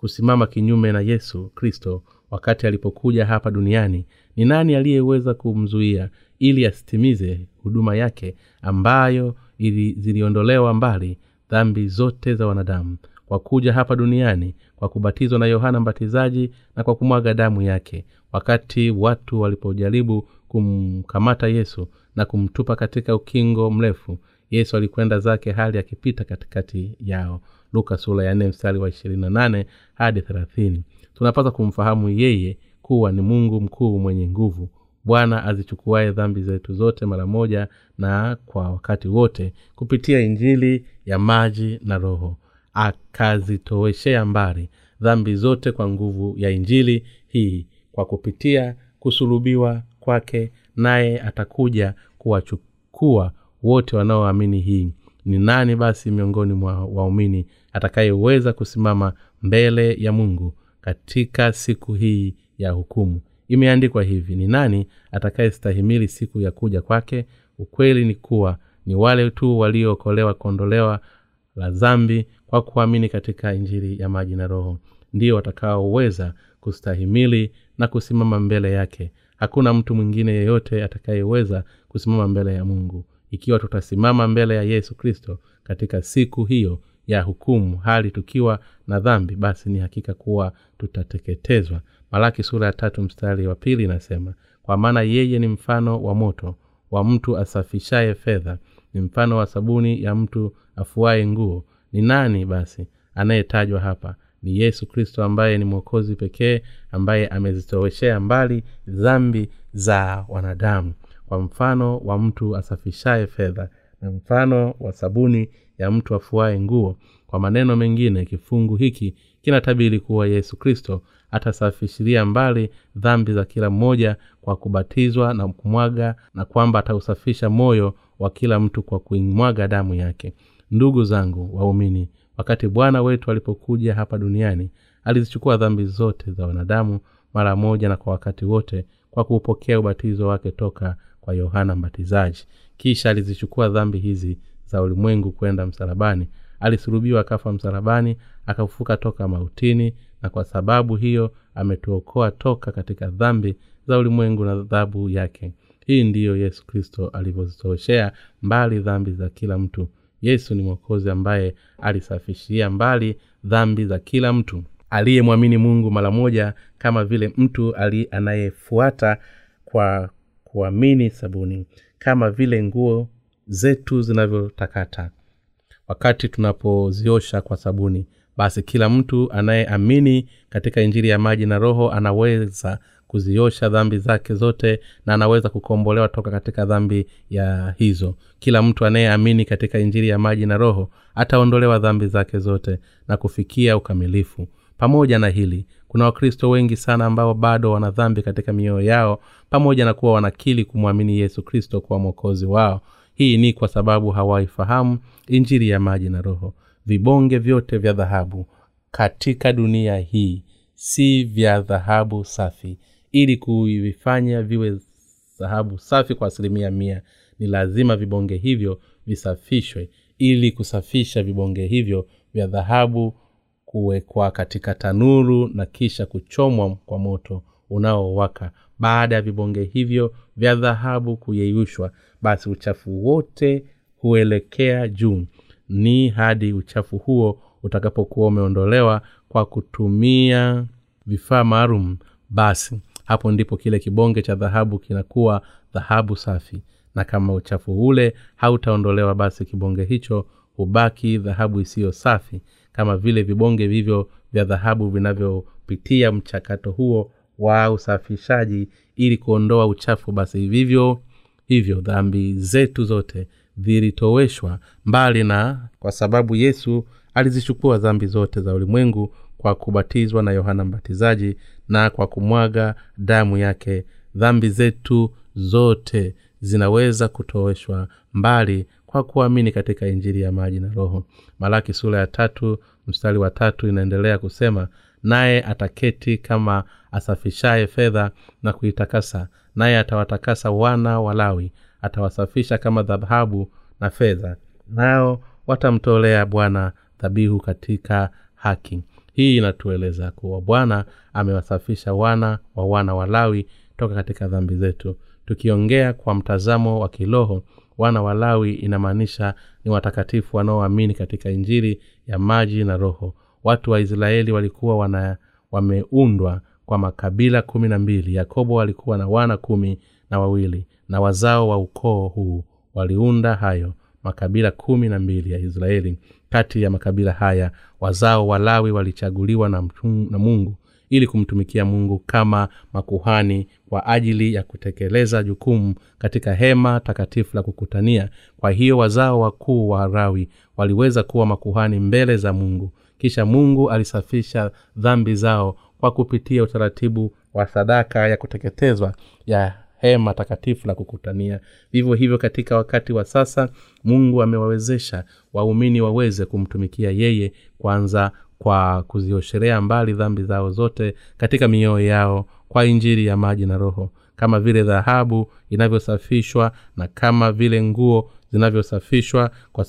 kusimama kinyume na yesu kristo wakati alipokuja hapa duniani ni nani aliyeweza kumzuia ili asitimize huduma yake ambayo ili ziliondolewa mbali dhambi zote za wanadamu kwa kuja hapa duniani kwa kubatizwa na yohana mbatizaji na kwa kumwaga damu yake wakati watu walipojaribu kumkamata yesu na kumtupa katika ukingo mrefu yesu alikwenda zake hali akipita katikati yao luka sura ya nne mstari wa ishirini na nane hadi thelathini. Tunapaswa kumfahamu yeye kuwa ni mungu mkuu mwenye nguvu. Bwana azichukuaye dhambi zetu zote mara moja na kwa wakati wote kupitia injili ya maji na roho. Akazitoweshea mbali dhambi zote kwa nguvu ya injili hii kwa kupitia kusulubiwa kwake naye atakuja kuwachukua wote wanaoamini hii. Ni nani basi miongoni mwa waumini atakayeweza kusimama mbele ya mungu katika siku hii ya hukumu. Imeandikwa hivi ni nani atakayestahimili siku ya kuja kwake? Ukweli ni kuwa ni wale tu waliookolewa kuondolewa la dhambi kwa kuamini katika injili ya maji na roho. Ndio watakaoweza kustahimili na kusimama mbele yake. Hakuna mtu mwingine yeyote atakayeweza kusimama mbele ya mungu. Ikiwa tutasimama mbele ya yesu kristo katika siku hiyo ya hukumu hali tukiwa na dhambi basi ni hakika kuwa tutateketezwa. Malaki sura ya tatu mstari wa pili inasema kwa maana yeye ni mfano wa moto wa mtu asafishaye fedha ni mfano wa sabuni ya mtu afuaye nguo. Ni nani basi anayetajwa hapa? Ni yesu kristo ambaye ni mwokozi pekee ambaye amezitoweshea mbali dhambi za wanadamu. Kwa mfano wa mtu asafishaye fedha na mfano wa sabuni ya mtu afuaye nguo. Kwa maneno mengine kifungu hiki kinatabiri kuwa yesu kristo atasafishiria mbali dhambi za kila mmoja kwa kubatizwa na kumwaga na kwamba atausafisha moyo wa kila mtu kwa kuimwaga damu yake. Ndugu zangu waumini wakati bwana wetu alipokuja hapa duniani alizichukua dhambi zote za wanadamu mara moja na kwa wakati wote kwa kuupokea ubatizo wake toka kwa yohana mbatizaji. Kisha alizichukua dhambi hizi za ulimwengu kwenda msalabani. Alisulubiwa akafa msalabani akafufuka toka mautini na kwa sababu hiyo ametuokoa toka katika dhambi za ulimwengu na adhabu yake. Hii ndiyo yesu kristo alivyozitoshea mbali dhambi za kila mtu. Yesu ni mwokozi ambaye alisafishia mbali dhambi za kila mtu. Aliyemwamini mungu mara moja kama vile mtu anayefuata kwa kuamini sabuni kama vile nguo zetu zinavyotakata. Wakati tunapoziosha kwa sabuni basi kila mtu anayeamini katika injili ya maji na roho anaweza kuziosha dhambi zake zote na anaweza kukombolewa toka katika dhambi ya hizo. Kila mtu anayeamini katika injili ya maji na roho ataondolewa dhambi zake zote na kufikia ukamilifu. Pamoja na hili kuna wakristo wengi sana ambao bado wana dhambi katika mioyo yao pamoja na kuwa wanakili kumwamini yesu kristo kuwa mwokozi wao hii ni kwa sababu hawaifahamu injili ya maji na roho. Vibonge vyote vya dhahabu katika dunia hii si vya dhahabu safi. Ili kuvifanya viwe dhahabu safi kwa asilimia mia ni lazima vibonge hivyo visafishwe. Ili kusafisha vibonge hivyo vya dhahabu kuwekwa katika tanuru na kisha kuchomwa kwa moto unaowaka baada ya vibonge hivyo vya dhahabu kuyeyushwa basi uchafu wote huelekea juu. Ni hadi uchafu huo utakapokuwa umeondolewa kwa kutumia vifaa maalum. Basi hapo ndipo kile kibonge cha dhahabu kinakuwa dhahabu safi. Na kama uchafu ule hautaondolewa basi kibonge hicho hubaki dhahabu isiyo safi. Kama vile vibonge vivyo vya dhahabu vinavyopitia mchakato huo wa usafishaji ili kuondoa uchafu basi vivyo hivyo dhambi zetu zote zilitoweshwa mbali na kwa sababu yesu alizichukua dhambi zote za ulimwengu kwa kubatizwa na yohana mbatizaji na kwa kumwaga damu yake. Dhambi zetu zote zinaweza kutoweshwa mbali kwa kuamini katika injili ya maji na roho. Malaki sura ya tatu mstari wa tatu inaendelea kusema naye ataketi kama asafishaye fedha na kuitakasa naye atawatakasa wana walawi atawasafisha kama dhahabu na fedha nao watamtolea bwana dhabihu katika haki. Hii inatueleza kuwa bwana amewasafisha wana wa wana walawi toka katika dhambi zetu. Tukiongea kwa mtazamo wa kiroho wana walawi inamaanisha ni watakatifu wanaoamini katika injili ya maji na roho. Watu wa israeli walikuwa wameundwa kwa makabila kumi na mbili. Yakobo alikuwa na wana kumi na wawili na wazao wa ukoo huu waliunda hayo makabila kumi na mbili ya israeli. Kati ya makabila haya wazao wa lawi walichaguliwa na, na mungu ili kumtumikia mungu kama makuhani kwa ajili ya kutekeleza jukumu katika hema takatifu la kukutania. Kwa hiyo wazao wakuu wa rawi waliweza kuwa makuhani mbele za mungu. Kisha mungu alisafisha dhambi zao kwa kupitia utaratibu wa sadaka ya kuteketezwa ya hema takatifu la kukutania. Vivyo hivyo katika wakati wa sasa mungu amewawezesha waumini waweze kumtumikia yeye kwanza kwa kuziosherea mbali dhambi zao zote katika mioyo yao kwa injiri ya maji na roho. Kama vile dhahabu inavyosafishwa na kama vile nguo zinavyosafishwa kwa,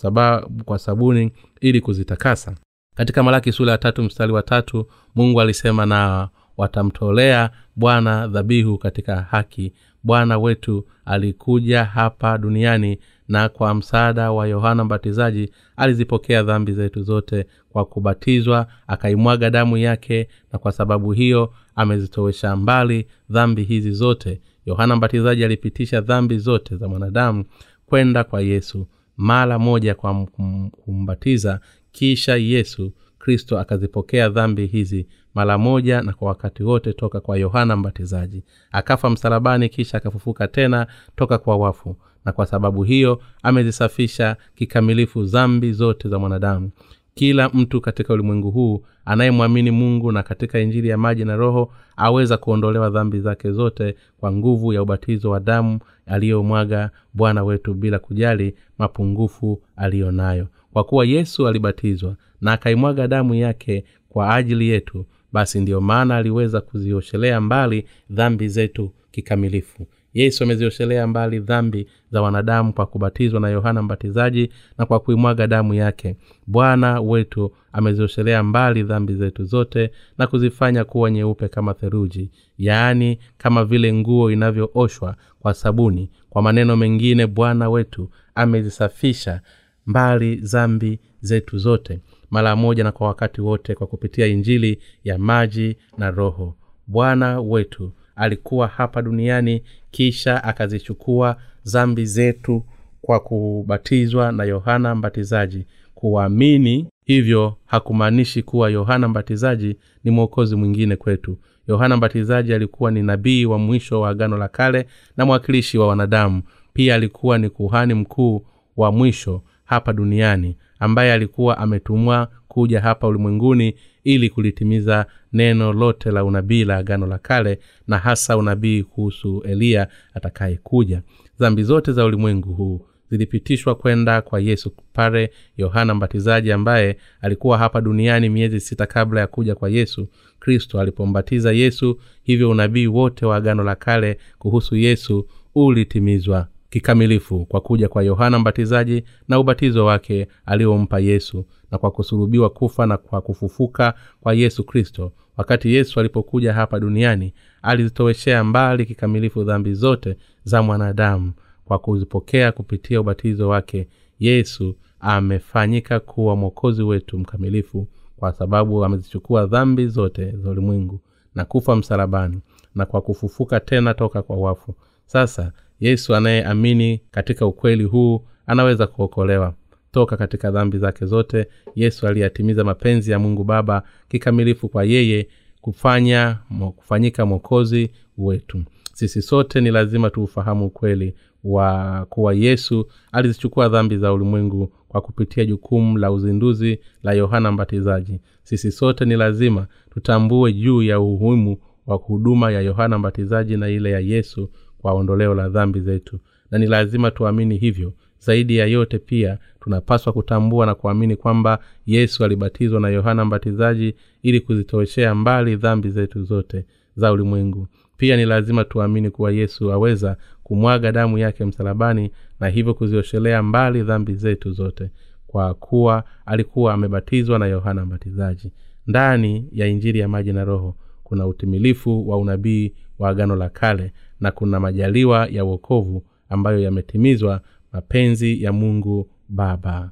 kwa sabuni ili kuzitakasa katika malaki sura ya tatu mstari wa tatu mungu alisema na watamtolea bwana dhabihu katika haki. Bwana wetu alikuja hapa duniani na kwa msaada wa yohana mbatizaji alizipokea dhambi zetu zote kwa kubatizwa akaimwaga damu yake na kwa sababu hiyo amezitowesha mbali dhambi hizi zote. Yohana mbatizaji alipitisha dhambi zote za mwanadamu kwenda kwa yesu mara moja kwa kumbatiza kisha yesu kristo akazipokea dhambi hizi mara moja na kwa wakati wote toka kwa yohana mbatizaji. Akafa msalabani kisha akafufuka tena toka kwa wafu. Na kwa sababu hiyo amezisafisha kikamilifu zambi zote za mwanadamu. Kila mtu katika ulimwengu huu anayemwamini mungu na katika injili ya maji na roho aweza kuondolewa dhambi zake zote kwa nguvu ya ubatizo wa damu aliyomwaga bwana wetu bila kujali mapungufu aliyo nayo kwa kuwa yesu alibatizwa na akaimwaga damu yake kwa ajili yetu basi ndiyo maana aliweza kuzioshelea mbali dhambi zetu kikamilifu. Yesu amezioshelea mbali dhambi za wanadamu kwa kubatizwa na yohana mbatizaji na kwa kuimwaga damu yake. Bwana wetu amezioshelea mbali dhambi zetu zote na kuzifanya kuwa nyeupe kama theruji yaani kama vile nguo inavyooshwa kwa sabuni. Kwa maneno mengine bwana wetu amezisafisha mbali zambi zetu zote mara moja na kwa wakati wote kwa kupitia injili ya maji na roho. Bwana wetu alikuwa hapa duniani kisha akazichukua zambi zetu kwa kubatizwa na yohana mbatizaji. Kuwaamini hivyo hakumaanishi kuwa yohana mbatizaji ni mwokozi mwingine kwetu. Yohana mbatizaji alikuwa ni nabii wa mwisho wa agano la kale na mwakilishi wa wanadamu. Pia alikuwa ni kuhani mkuu wa mwisho hapa duniani ambaye alikuwa ametumwa kuja hapa ulimwenguni ili kulitimiza neno lote la unabii la agano la kale na hasa unabii kuhusu eliya atakayekuja. Dhambi zote za ulimwengu huu zilipitishwa kwenda kwa yesu pale yohana mbatizaji ambaye alikuwa hapa duniani miezi sita kabla ya kuja kwa yesu kristo. Alipombatiza yesu hivyo unabii wote wa agano la kale kuhusu yesu ulitimizwa kikamilifu kwa kuja kwa yohana mbatizaji na ubatizo wake aliompa yesu na kwa kusulubiwa kufa na kwa kufufuka kwa yesu kristo. Wakati yesu alipokuja hapa duniani alizitoweshea mbali kikamilifu dhambi zote za mwanadamu kwa kuzipokea kupitia ubatizo wake. Yesu amefanyika kuwa mwokozi wetu mkamilifu kwa sababu amezichukua dhambi zote za ulimwengu na kufa msalabani na kwa kufufuka tena toka kwa wafu. Sasa yesu anayeamini katika ukweli huu anaweza kuokolewa. Toka katika dhambi zake zote yesu aliyatimiza mapenzi ya mungu baba kikamilifu kwa yeye kufanya kufanyika mwokozi wetu. Sisi sote ni lazima tuufahamu ukweli wa kuwa yesu alizichukua dhambi za ulimwengu kwa kupitia jukumu la uzinduzi la yohana mbatizaji. Sisi sote ni lazima tutambue juu ya umuhimu wa huduma ya yohana mbatizaji na ile ya yesu kwa ondoleo la dhambi zetu. Na ni lazima tuamini hivyo. Zaidi ya yote pia tunapaswa kutambua na kuamini kwamba yesu alibatizwa na yohana mbatizaji ili kuzitoeshea mbali dhambi zetu zote za ulimwengu. Pia ni lazima tuamini kuwa yesu aweza kumwaga damu yake msalabani na hivyo kuzioshelea mbali dhambi zetu zote kwa kuwa alikuwa amebatizwa na yohana mbatizaji. Ndani ya injili ya maji na roho kuna utimilifu wa unabii wa agano la kale na kuna majaliwa ya uokovu ambayo yametimizwa mapenzi ya mungu baba.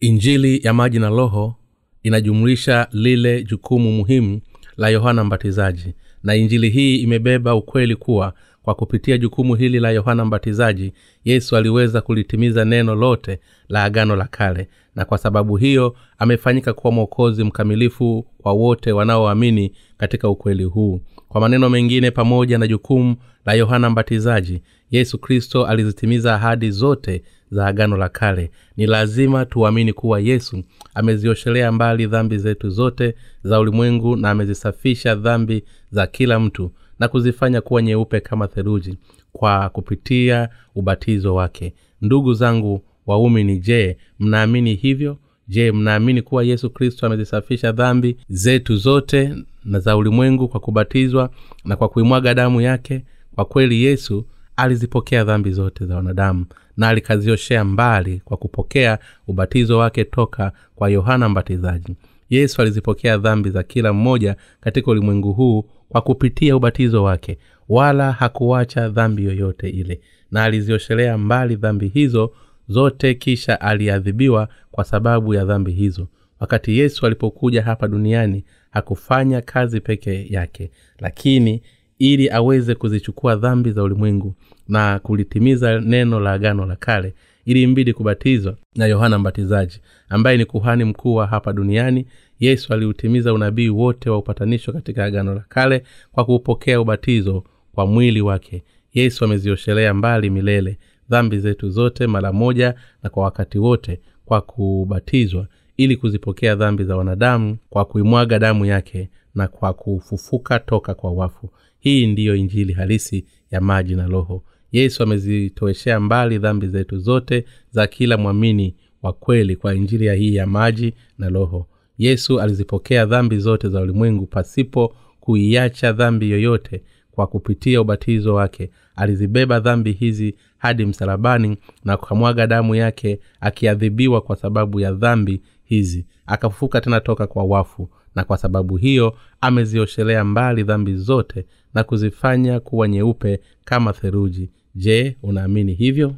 Injili ya maji na roho inajumlisha lile jukumu muhimu la yohana mbatizaji na injili hii imebeba ukweli kuwa kwa kupitia jukumu hili la yohana mbatizaji yesu aliweza kulitimiza neno lote la agano la kale na kwa sababu hiyo amefanyika kuwa mwokozi mkamilifu kwa wote wanaoamini katika ukweli huu. Kwa maneno mengine pamoja na jukumu la yohana mbatizaji yesu kristo alizitimiza ahadi zote za agano la kale. Ni lazima tuamini kuwa yesu amezioshelea mbali dhambi zetu zote za ulimwengu na amezisafisha dhambi za kila mtu na kuzifanya kuwa nyeupe kama theluji kwa kupitia ubatizo wake. Ndugu zangu waumini je mnaamini hivyo? Je mnaamini kuwa yesu kristo amezisafisha dhambi zetu zote na za ulimwengu kwa kubatizwa na kwa kuimwaga damu yake? Kwa kweli yesu alizipokea dhambi zote za wanadamu na alikazioshea mbali kwa kupokea ubatizo wake toka kwa yohana mbatizaji. Yesu alizipokea dhambi za kila mmoja katika ulimwengu huu kwa kupitia ubatizo wake wala hakuwacha dhambi yoyote ile na alizioshelea mbali dhambi hizo zote kisha aliadhibiwa kwa sababu ya dhambi hizo. Wakati yesu alipokuja hapa duniani hakufanya kazi peke yake lakini ili aweze kuzichukua dhambi za ulimwengu na kulitimiza neno la agano la kale ili mbidi kubatizwa na yohana mbatizaji ambaye ni kuhani mkuu wa hapa duniani yesu aliutimiza unabii wote wa upatanisho katika agano la kale kwa kuupokea ubatizo kwa mwili wake. Yesu amezioshelea mbali milele dhambi zetu zote mara moja na kwa wakati wote kwa kubatizwa ili kuzipokea dhambi za wanadamu kwa kuimwaga damu yake na kwa kufufuka toka kwa wafu. Hii ndiyo injili halisi ya maji na roho. Yesu amezitoeshea mbali dhambi zetu zote za kila mwamini wa kweli kwa injili ya hii ya maji na roho yesu alizipokea dhambi zote za ulimwengu pasipo kuiacha dhambi yoyote kwa kupitia ubatizo wake. Alizibeba dhambi hizi hadi msalabani na kukamwaga damu yake akiadhibiwa kwa sababu ya dhambi hizi. Akafufuka tena toka kwa wafu na kwa sababu hiyo amezioshelea mbali dhambi zote na kuzifanya kuwa nyeupe kama theruji je unaamini hivyo?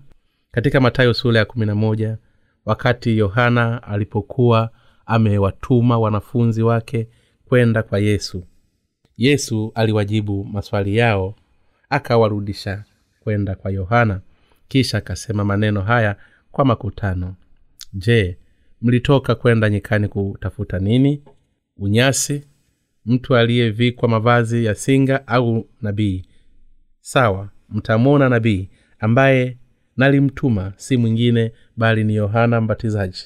Katika matayo sura ya kumi na moja wakati yohana alipokuwa amewatuma wanafunzi wake kwenda kwa yesu. Yesu aliwajibu maswali yao akawarudisha kwenda kwa yohana. Kisha akasema maneno haya kwa makutano. Je mlitoka kwenda nyikani kutafuta nini? Unyasi? Mtu aliyevikwa mavazi ya singa au nabii? Sawa mtamwona nabii ambaye nalimtuma si mwingine bali ni yohana mbatizaji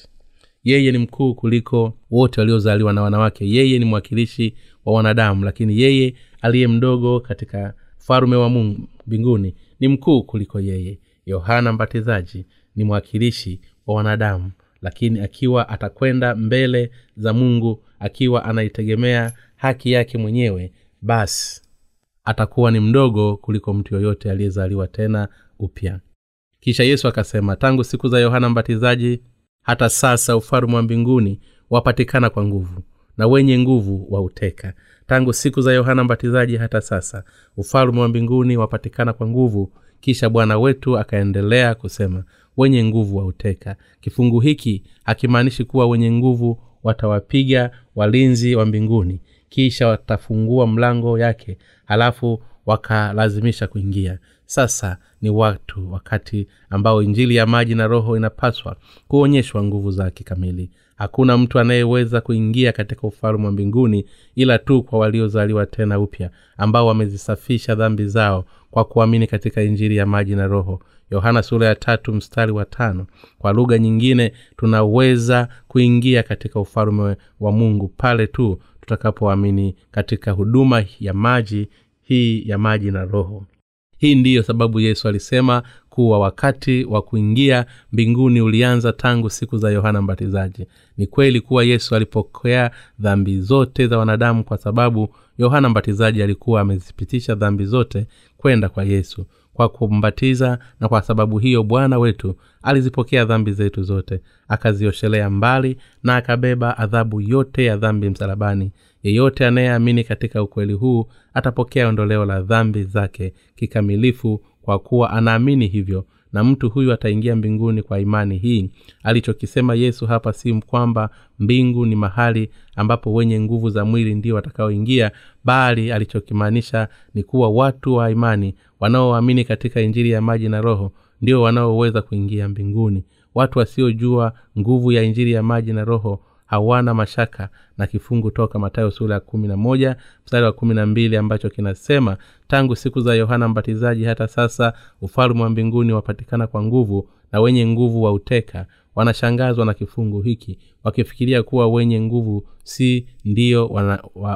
yeye ni mkuu kuliko wote waliozaliwa na wanawake. Yeye ni mwakilishi wa wanadamu lakini yeye aliye mdogo katika falume wa mungu mbinguni ni mkuu kuliko yeye. Yohana mbatizaji ni mwakilishi wa wanadamu lakini akiwa atakwenda mbele za mungu akiwa anaitegemea haki yake mwenyewe basi atakuwa ni mdogo kuliko mtu yoyote aliyezaliwa tena upya. Kisha yesu akasema tangu siku za yohana mbatizaji hata sasa ufalume wa mbinguni wapatikana kwa nguvu na wenye nguvu wauteka. Tangu siku za yohana mbatizaji hata sasa ufalume wa mbinguni wapatikana kwa nguvu kisha bwana wetu akaendelea kusema wenye nguvu wauteka. Kifungu hiki hakimaanishi kuwa wenye nguvu watawapiga walinzi wa mbinguni kisha watafungua mlango yake halafu wakalazimisha kuingia sasa ni watu wakati ambao injili ya maji na roho inapaswa kuonyeshwa nguvu zake kamili. Hakuna mtu anayeweza kuingia katika ufalme wa mbinguni ila tu kwa waliozaliwa tena upya ambao wamezisafisha dhambi zao kwa kuamini katika injili ya maji na roho. Yohana sura ya tatu mstari wa tano. Kwa lugha nyingine tunaweza kuingia katika ufalme wa mungu pale tu tutakapoamini katika huduma ya maji hii ya maji na roho hii ndiyo sababu yesu alisema kuwa wakati wa kuingia mbinguni ulianza tangu siku za yohana mbatizaji. Ni kweli kuwa yesu alipokea dhambi zote za wanadamu kwa sababu yohana mbatizaji alikuwa amezipitisha dhambi zote kwenda kwa yesu. Kwa kumbatiza na kwa sababu hiyo bwana wetu alizipokea dhambi zetu zote akazioshelea mbali na akabeba adhabu yote ya dhambi msalabani yeyote anayeamini katika ukweli huu atapokea ondoleo la dhambi zake kikamilifu kwa kuwa anaamini hivyo na mtu huyu ataingia mbinguni kwa imani hii. Alichokisema yesu hapa si kwamba mbingu ni mahali ambapo wenye nguvu za mwili ndio watakaoingia bali alichokimaanisha ni kuwa watu wa imani wanaoamini katika injili ya maji na roho ndio wanaoweza kuingia mbinguni. Watu wasiojua nguvu ya injili ya maji na roho hawana mashaka na kifungu toka matayo sura ya kumi na moja mstari wa kumi na mbili ambacho kinasema tangu siku za yohana mbatizaji hata sasa ufalme wa mbinguni wapatikana kwa nguvu na wenye nguvu wa uteka. Wanashangazwa na kifungu hiki wakifikiria kuwa wenye nguvu si ndio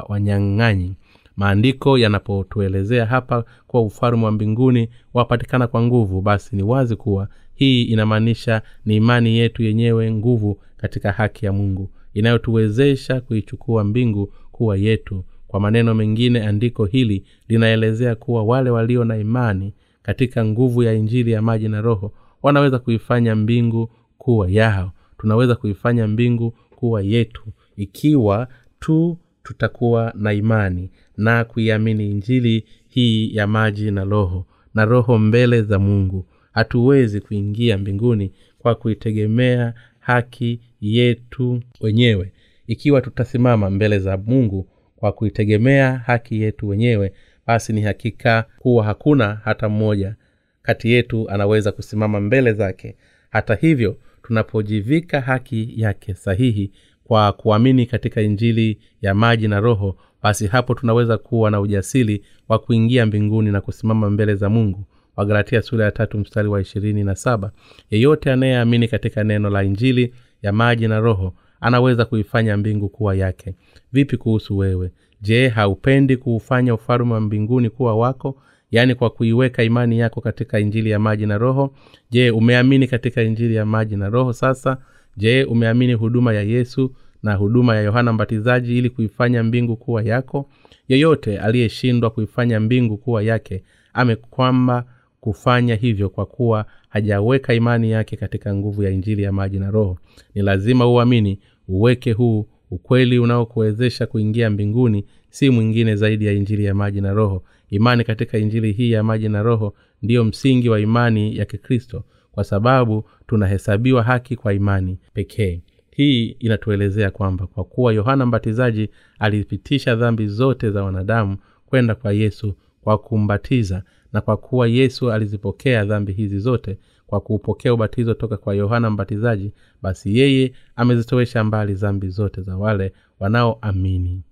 wanyang'anyi wa, maandiko yanapotuelezea hapa kuwa ufalme wa mbinguni wapatikana kwa nguvu basi ni wazi kuwa hii inamaanisha ni imani yetu yenyewe nguvu katika haki ya mungu inayotuwezesha kuichukua mbingu kuwa yetu. Kwa maneno mengine andiko hili linaelezea kuwa wale walio na imani katika nguvu ya injili ya maji na roho wanaweza kuifanya mbingu kuwa yao. Tunaweza kuifanya mbingu kuwa yetu ikiwa tu tutakuwa na imani na kuiamini injili hii ya maji na roho na roho mbele za mungu. Hatuwezi kuingia mbinguni kwa kuitegemea haki yetu wenyewe. Ikiwa tutasimama mbele za mungu kwa kuitegemea haki yetu wenyewe basi ni hakika kuwa hakuna hata mmoja kati yetu anaweza kusimama mbele zake. Hata hivyo tunapojivika haki yake sahihi kwa kuamini katika injili ya maji na roho basi hapo tunaweza kuwa na ujasiri wa kuingia mbinguni na kusimama mbele za mungu. Wagalatia sura ya tatu mstari wa ishirini na saba. Yeyote anayeamini katika neno la injili ya maji na roho anaweza kuifanya mbingu kuwa yake. Vipi kuhusu wewe? Je haupendi kuufanya ufalume wa mbinguni kuwa wako? Yaani kwa kuiweka imani yako katika injili ya maji na roho? Je umeamini katika injili ya maji na roho sasa? Je umeamini huduma ya yesu na huduma ya yohana mbatizaji ili kuifanya mbingu kuwa yako? Yeyote aliyeshindwa kuifanya mbingu kuwa yake amekwamba kufanya hivyo kwa kuwa hajaweka imani yake katika nguvu ya injili ya maji na roho. Ni lazima uamini uweke huu ukweli unaokuwezesha kuingia mbinguni si mwingine zaidi ya injili ya maji na roho. Imani katika injili hii ya maji na roho ndiyo msingi wa imani ya kikristo kwa sababu tunahesabiwa haki kwa imani pekee. Hii inatuelezea kwamba kwa kuwa yohana mbatizaji alipitisha dhambi zote za wanadamu kwenda kwa yesu kwa kumbatiza na kwa kuwa yesu alizipokea dhambi hizi zote kwa kuupokea ubatizo toka kwa yohana mbatizaji basi yeye amezitowesha mbali dhambi zote za wale wanaoamini.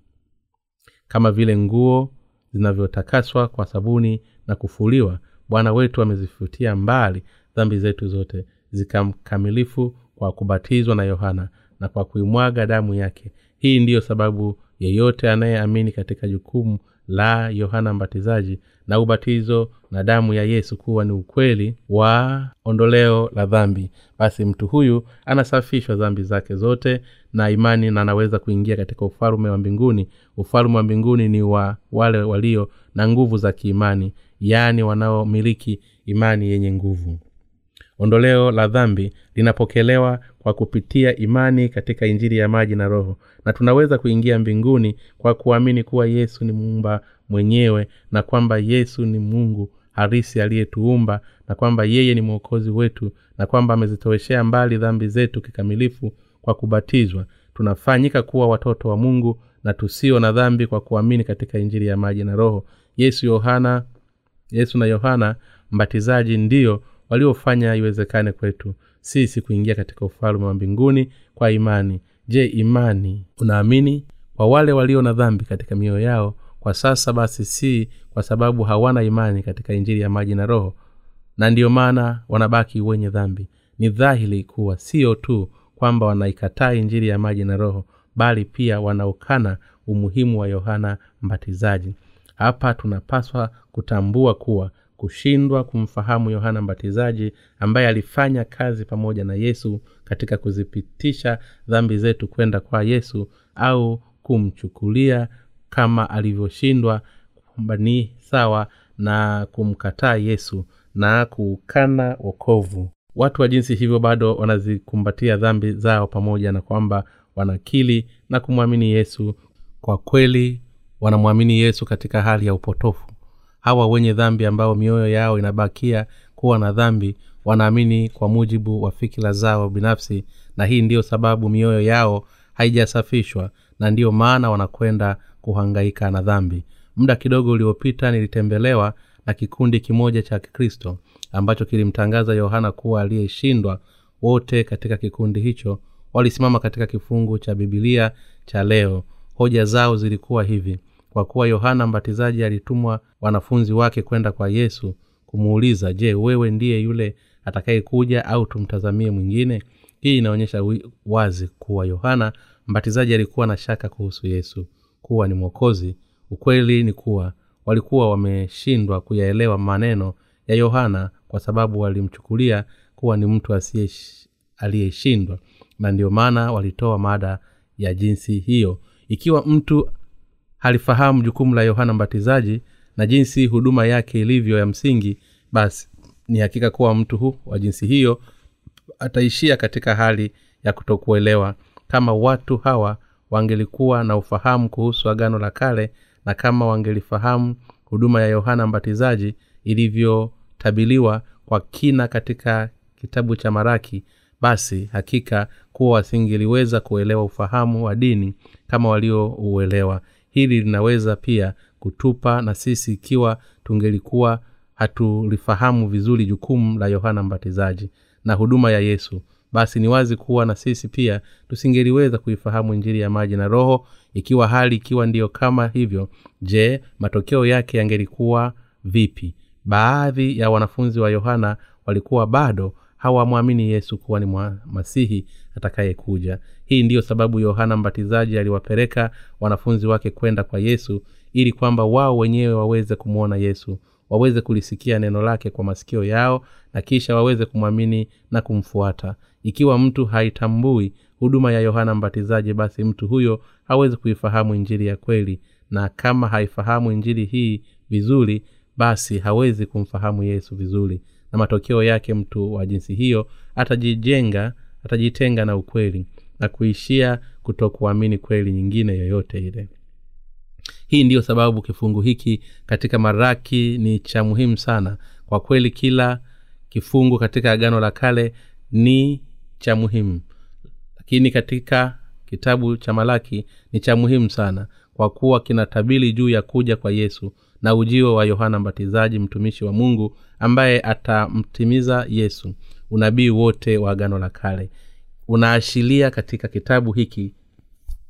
Kama vile nguo zinavyotakaswa kwa sabuni na kufuliwa bwana wetu amezifutia mbali dhambi zetu zote zikamkamilifu kwa kubatizwa na yohana na kwa kuimwaga damu yake. Hii ndiyo sababu yeyote anayeamini katika jukumu la yohana mbatizaji na ubatizo na damu ya yesu kuwa ni ukweli wa ondoleo la dhambi. Basi mtu huyu anasafishwa dhambi zake zote na imani na anaweza kuingia katika ufalume wa mbinguni. Ufalume wa mbinguni ni wa wale walio na nguvu za kiimani yaani wanaomiliki imani yenye nguvu. Ondoleo la dhambi linapokelewa kwa kupitia imani katika injili ya maji na roho. Na tunaweza kuingia mbinguni kwa kuamini kuwa yesu ni muumba mwenyewe na kwamba yesu ni mungu harisi aliyetuumba na kwamba yeye ni mwokozi wetu na kwamba amezitoweshea mbali dhambi zetu kikamilifu kwa kubatizwa. Tunafanyika kuwa watoto wa mungu na tusio na dhambi kwa kuamini katika injili ya maji na roho. Yesu yohana yesu na yohana mbatizaji ndiyo waliofanya iwezekane kwetu sisi kuingia katika ufalme wa mbinguni kwa imani. Je imani? Unaamini? Kwa wale walio na dhambi katika mioyo yao kwa sasa basi si kwa sababu hawana imani katika injili ya maji na roho na ndiyo maana wanabaki wenye dhambi. Ni dhahiri kuwa sio tu kwamba wanaikataa injili ya maji na roho bali pia wanaokana umuhimu wa yohana mbatizaji. Hapa tunapaswa kutambua kuwa kushindwa kumfahamu yohana mbatizaji ambaye alifanya kazi pamoja na yesu katika kuzipitisha dhambi zetu kwenda kwa yesu au kumchukulia kama alivyoshindwa kwamba ni sawa na kumkataa yesu na kuukana wokovu. Watu wa jinsi hivyo bado wanazikumbatia dhambi zao pamoja na kwamba wanakili na kumwamini yesu. Kwa kweli wanamwamini yesu katika hali ya upotofu hawa wenye dhambi ambao mioyo yao inabakia kuwa na dhambi wanaamini kwa mujibu wa fikira zao binafsi na hii ndiyo sababu mioyo yao haijasafishwa na ndiyo maana wanakwenda kuhangaika na dhambi. Muda kidogo uliopita nilitembelewa na kikundi kimoja cha kikristo ambacho kilimtangaza yohana kuwa aliyeshindwa. Wote katika kikundi hicho walisimama katika kifungu cha bibilia cha leo. Hoja zao zilikuwa hivi kwa kuwa yohana mbatizaji alitumwa wanafunzi wake kwenda kwa yesu kumuuliza je wewe ndiye yule atakayekuja au tumtazamie mwingine? Hii inaonyesha wazi kuwa yohana mbatizaji alikuwa na shaka kuhusu yesu kuwa ni mwokozi. Ukweli ni kuwa walikuwa wameshindwa kuyaelewa maneno ya yohana kwa sababu walimchukulia kuwa ni mtu aliyeshindwa na ndio maana walitoa mada ya jinsi hiyo. Ikiwa mtu halifahamu jukumu la yohana mbatizaji na jinsi huduma yake ilivyo ya msingi basi ni hakika kuwa mtu hu wa jinsi hiyo ataishia katika hali ya kutokuelewa. Kama watu hawa wangelikuwa na ufahamu kuhusu agano la kale na kama wangelifahamu huduma ya yohana mbatizaji ilivyotabiliwa kwa kina katika kitabu cha maraki basi hakika kuwa wasingeliweza kuelewa ufahamu wa dini kama waliouelewa hili linaweza pia kutupa na sisi ikiwa tungelikuwa hatulifahamu vizuri jukumu la yohana mbatizaji na huduma ya yesu basi ni wazi kuwa na sisi pia tusingeliweza kuifahamu njiri ya maji na roho ikiwa hali ikiwa ndiyo kama hivyo. Je matokeo yake yangelikuwa vipi? Baadhi ya wanafunzi wa yohana walikuwa bado hawamwamini yesu kuwa ni masihi atakayekuja. Hii ndiyo sababu yohana mbatizaji aliwapeleka wanafunzi wake kwenda kwa yesu ili kwamba wao wenyewe waweze kumwona yesu waweze kulisikia neno lake kwa masikio yao na kisha waweze kumwamini na kumfuata. Ikiwa mtu haitambui huduma ya yohana mbatizaji basi mtu huyo hawezi kuifahamu injili ya kweli. Na kama haifahamu injili hii vizuri basi hawezi kumfahamu yesu vizuri. Na matokeo yake mtu wa jinsi hiyo atajijenga atajitenga na ukweli na kuishia kutokuamini kweli nyingine yoyote ile. Hii ndiyo sababu kifungu hiki katika maraki ni cha muhimu sana. Kwa kweli kila kifungu katika agano la kale ni cha muhimu. Lakini katika kitabu cha malaki ni cha muhimu sana. Kwa kuwa kinatabili juu ya kuja kwa yesu na ujio wa yohana mbatizaji mtumishi wa mungu ambaye atamtimiza yesu unabii wote wa agano la kale. Unaashiria katika kitabu hiki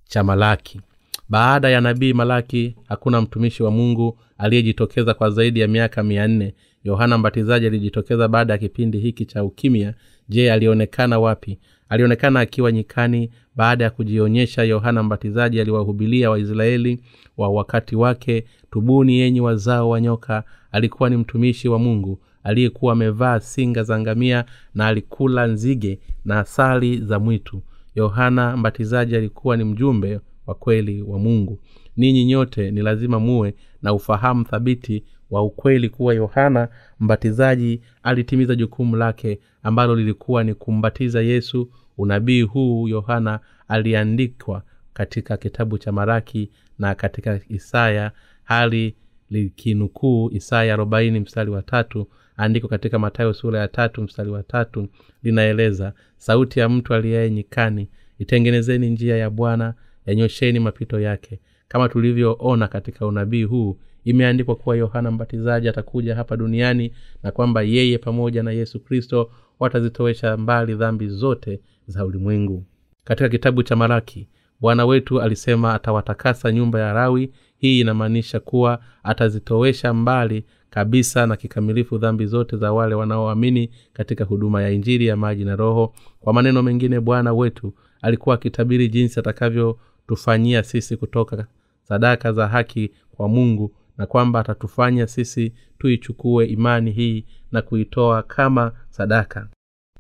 cha malaki. Baada ya nabii malaki hakuna mtumishi wa mungu aliyejitokeza kwa zaidi ya miaka mia nne. Yohana mbatizaji alijitokeza baada ya kipindi hiki cha ukimya. Je alionekana wapi? Alionekana akiwa nyikani baada ya kujionyesha yohana mbatizaji aliwahubilia waisraeli wa wakati wake. Tubuni yenyi wazao wa nyoka alikuwa ni mtumishi wa mungu aliyekuwa amevaa singa za ngamia na alikula nzige na asali za mwitu. Yohana mbatizaji alikuwa ni mjumbe wa kweli wa mungu. Ninyi nyote ni lazima muwe na ufahamu thabiti wa ukweli kuwa yohana mbatizaji alitimiza jukumu lake ambalo lilikuwa ni kumbatiza yesu unabii huu yohana aliandikwa katika kitabu cha maraki na katika isaya hali likinukuu isaya arobaini mstari wa tatu andiko katika matayo sura ya tatu mstari wa tatu linaeleza sauti ya mtu aliyaye nyikani itengenezeni njia ya bwana yanyosheni mapito yake. Kama tulivyoona katika unabii huu imeandikwa kuwa yohana mbatizaji atakuja hapa duniani na kwamba yeye pamoja na yesu kristo watazitowesha mbali dhambi zote za ulimwengu. Katika kitabu cha maraki bwana wetu alisema atawatakasa nyumba ya rawi hii inamaanisha kuwa atazitowesha mbali kabisa na kikamilifu dhambi zote za wale wanaoamini katika huduma ya injili ya maji na roho. Kwa maneno mengine bwana wetu alikuwa akitabiri jinsi atakavyotufanyia sisi kutoka sadaka za haki kwa mungu na kwamba atatufanya sisi tuichukue imani hii na kuitoa kama sadaka.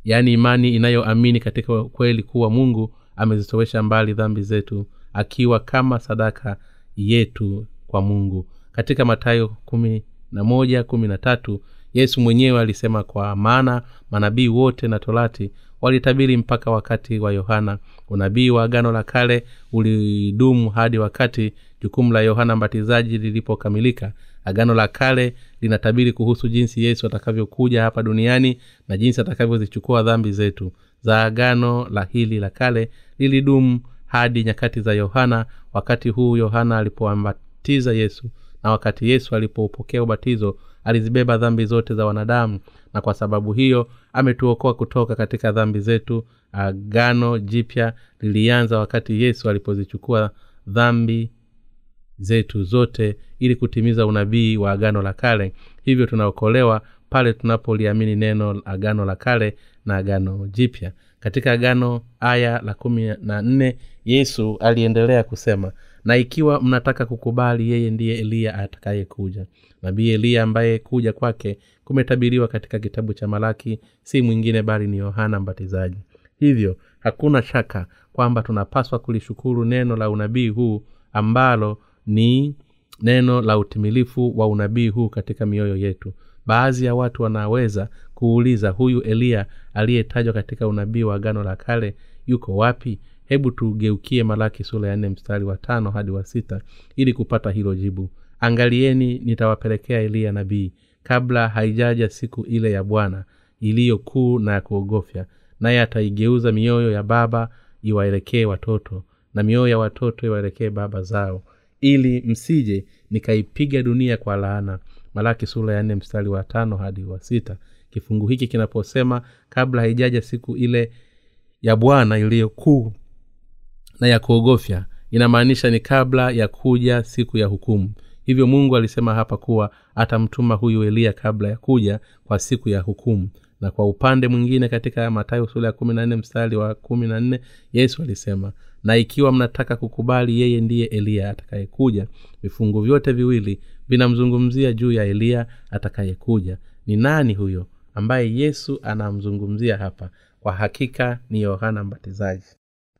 Yaani imani inayoamini katika kweli kuwa mungu amezitowesha mbali dhambi zetu akiwa kama sadaka yetu kwa mungu. Katika matayo kumi na moja kumi na tatu yesu mwenyewe alisema kwa maana manabii wote na torati walitabiri mpaka wakati wa yohana. Unabii wa agano la kale ulidumu hadi wakati jukumu la yohana mbatizaji lilipokamilika. Agano la kale linatabiri kuhusu jinsi yesu atakavyokuja hapa duniani na jinsi atakavyozichukua dhambi zetu. Za agano la hili la kale lilidumu hadi nyakati za yohana wakati huu yohana alipoambatiza yesu na wakati yesu alipoupokea ubatizo alizibeba dhambi zote za wanadamu na kwa sababu hiyo ametuokoa kutoka katika dhambi zetu. Agano jipya lilianza wakati yesu alipozichukua dhambi zetu zote ili kutimiza unabii wa agano la kale. Hivyo tunaokolewa pale tunapoliamini neno agano la kale na agano jipya. Katika agano aya la kumi na nne yesu aliendelea kusema na ikiwa mnataka kukubali yeye ndiye eliya atakayekuja. Nabii eliya ambaye kuja kwake kumetabiriwa katika kitabu cha malaki si mwingine bali ni yohana mbatizaji. Hivyo hakuna shaka kwamba tunapaswa kulishukuru neno la unabii huu ambalo ni neno la utimilifu wa unabii huu katika mioyo yetu. Baadhi ya watu wanaweza kuuliza huyu eliya aliyetajwa katika unabii wa agano la kale yuko wapi hebu tugeukie malaki sura ya nne mstari wa tano hadi wa sita ili kupata hilo jibu. Angalieni nitawapelekea eliya nabii kabla haijaja siku ile ya bwana iliyo kuu na ya kuogofya naye ataigeuza mioyo ya baba iwaelekee watoto na mioyo ya watoto iwaelekee baba zao ili msije nikaipiga dunia kwa laana. Malaki sura ya nne mstari wa tano hadi wa sita. Kifungu hiki kinaposema kabla haijaja siku ile ya bwana iliyokuu na ya kuogofya. Inamaanisha ni kabla ya kuja siku ya hukumu. Hivyo mungu alisema hapa kuwa atamtuma huyu eliya kabla ya kuja kwa siku ya hukumu. Na kwa upande mwingine katika matayo sura ya kumi na nne mstari wa kumi na nne yesu alisema na ikiwa mnataka kukubali yeye ndiye eliya atakayekuja vifungu vyote viwili vinamzungumzia juu ya eliya atakayekuja. Ni nani huyo ambaye yesu anamzungumzia hapa? Kwa hakika ni yohana mbatizaji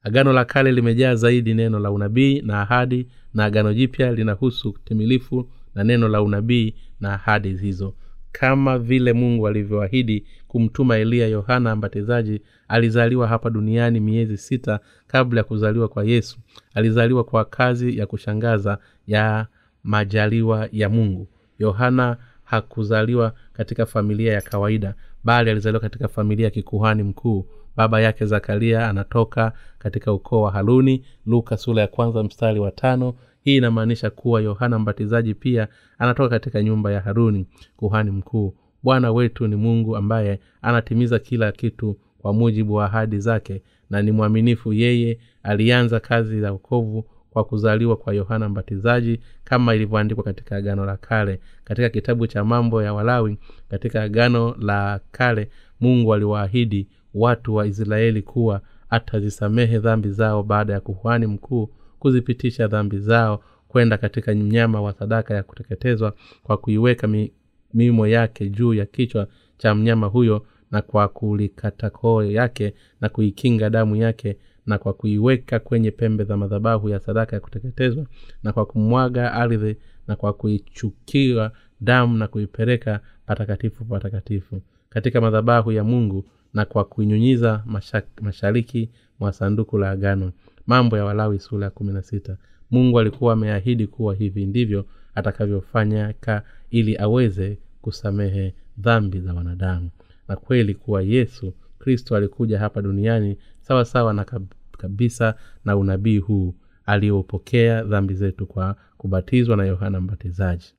agano la kale limejaa zaidi neno la unabii na ahadi na agano jipya linahusu timilifu na neno la unabii na ahadi hizo. Kama vile mungu alivyoahidi kumtuma eliya yohana mbatizaji alizaliwa hapa duniani miezi sita kabla ya kuzaliwa kwa yesu. Alizaliwa kwa kazi ya kushangaza ya majaliwa ya mungu. Yohana hakuzaliwa katika familia ya kawaida bali alizaliwa katika familia ya kikuhani mkuu baba yake zakaria anatoka katika ukoo wa haruni luka sura ya kwanza mstari wa tano. Hii inamaanisha kuwa yohana mbatizaji pia anatoka katika nyumba ya haruni kuhani mkuu. Bwana wetu ni mungu ambaye anatimiza kila kitu kwa mujibu wa ahadi zake na ni mwaminifu. Yeye alianza kazi za ukovu kwa kuzaliwa kwa yohana mbatizaji kama ilivyoandikwa katika agano la kale. Katika kitabu cha mambo ya walawi katika agano la kale mungu aliwaahidi watu wa israeli kuwa atazisamehe dhambi zao baada ya kuhani mkuu kuzipitisha dhambi zao kwenda katika mnyama wa sadaka ya kuteketezwa kwa kuiweka mi, mimo yake juu ya kichwa cha mnyama huyo na kwa kulikata koo yake na kuikinga damu yake na kwa kuiweka kwenye pembe za madhabahu ya sadaka ya kuteketezwa na kwa kumwaga ardhi na kwa kuichukiwa damu na kuipeleka patakatifu patakatifu. Katika madhabahu ya mungu na kwa kuinyunyiza mashariki mwa sanduku la agano. Mambo ya walawi sura ya kumi na sita. Mungu alikuwa ameahidi kuwa hivi ndivyo atakavyofanyaka ili aweze kusamehe dhambi za wanadamu. Na kweli kuwa yesu kristo alikuja hapa duniani sawa sawa na kabisa na unabii huu aliopokea dhambi zetu kwa kubatizwa na yohana mbatizaji.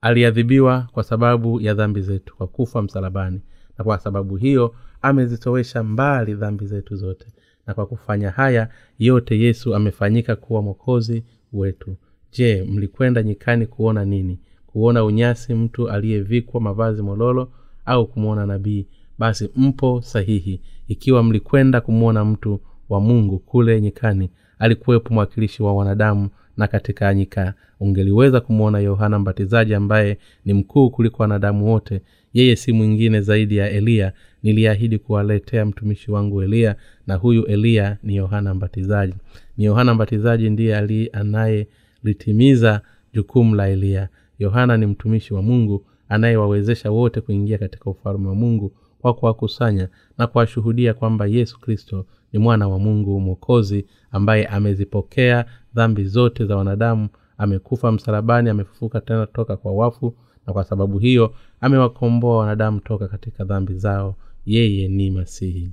Aliadhibiwa kwa sababu ya dhambi zetu kwa kufa msalabani. Na kwa sababu hiyo amezitowesha mbali dhambi zetu zote. Na kwa kufanya haya yote yesu amefanyika kuwa mwokozi wetu. Je mlikwenda nyikani kuona nini? Kuona unyasi mtu aliyevikwa mavazi mololo au kumwona nabii? Basi mpo sahihi. Ikiwa mlikwenda kumwona mtu wa mungu kule nyikani alikuwepo mwakilishi wa wanadamu na katika nyika ungeliweza kumwona yohana mbatizaji ambaye ni mkuu kuliko wanadamu wote. Yeye si mwingine zaidi ya eliya niliahidi kuwaletea mtumishi wangu eliya na huyu eliya ni yohana mbatizaji. Ni yohana mbatizaji ndiye anayelitimiza jukumu la eliya yohana ni mtumishi wa mungu anayewawezesha wote kuingia katika ufalme wa mungu kwa kuwakusanya na kuwashuhudia kwamba yesu kristo ni mwana wa mungu mwokozi ambaye amezipokea dhambi zote za wanadamu. Amekufa msalabani amefufuka tena toka kwa wafu na kwa sababu hiyo amewakomboa wanadamu toka katika dhambi zao. Yeye ni masihi.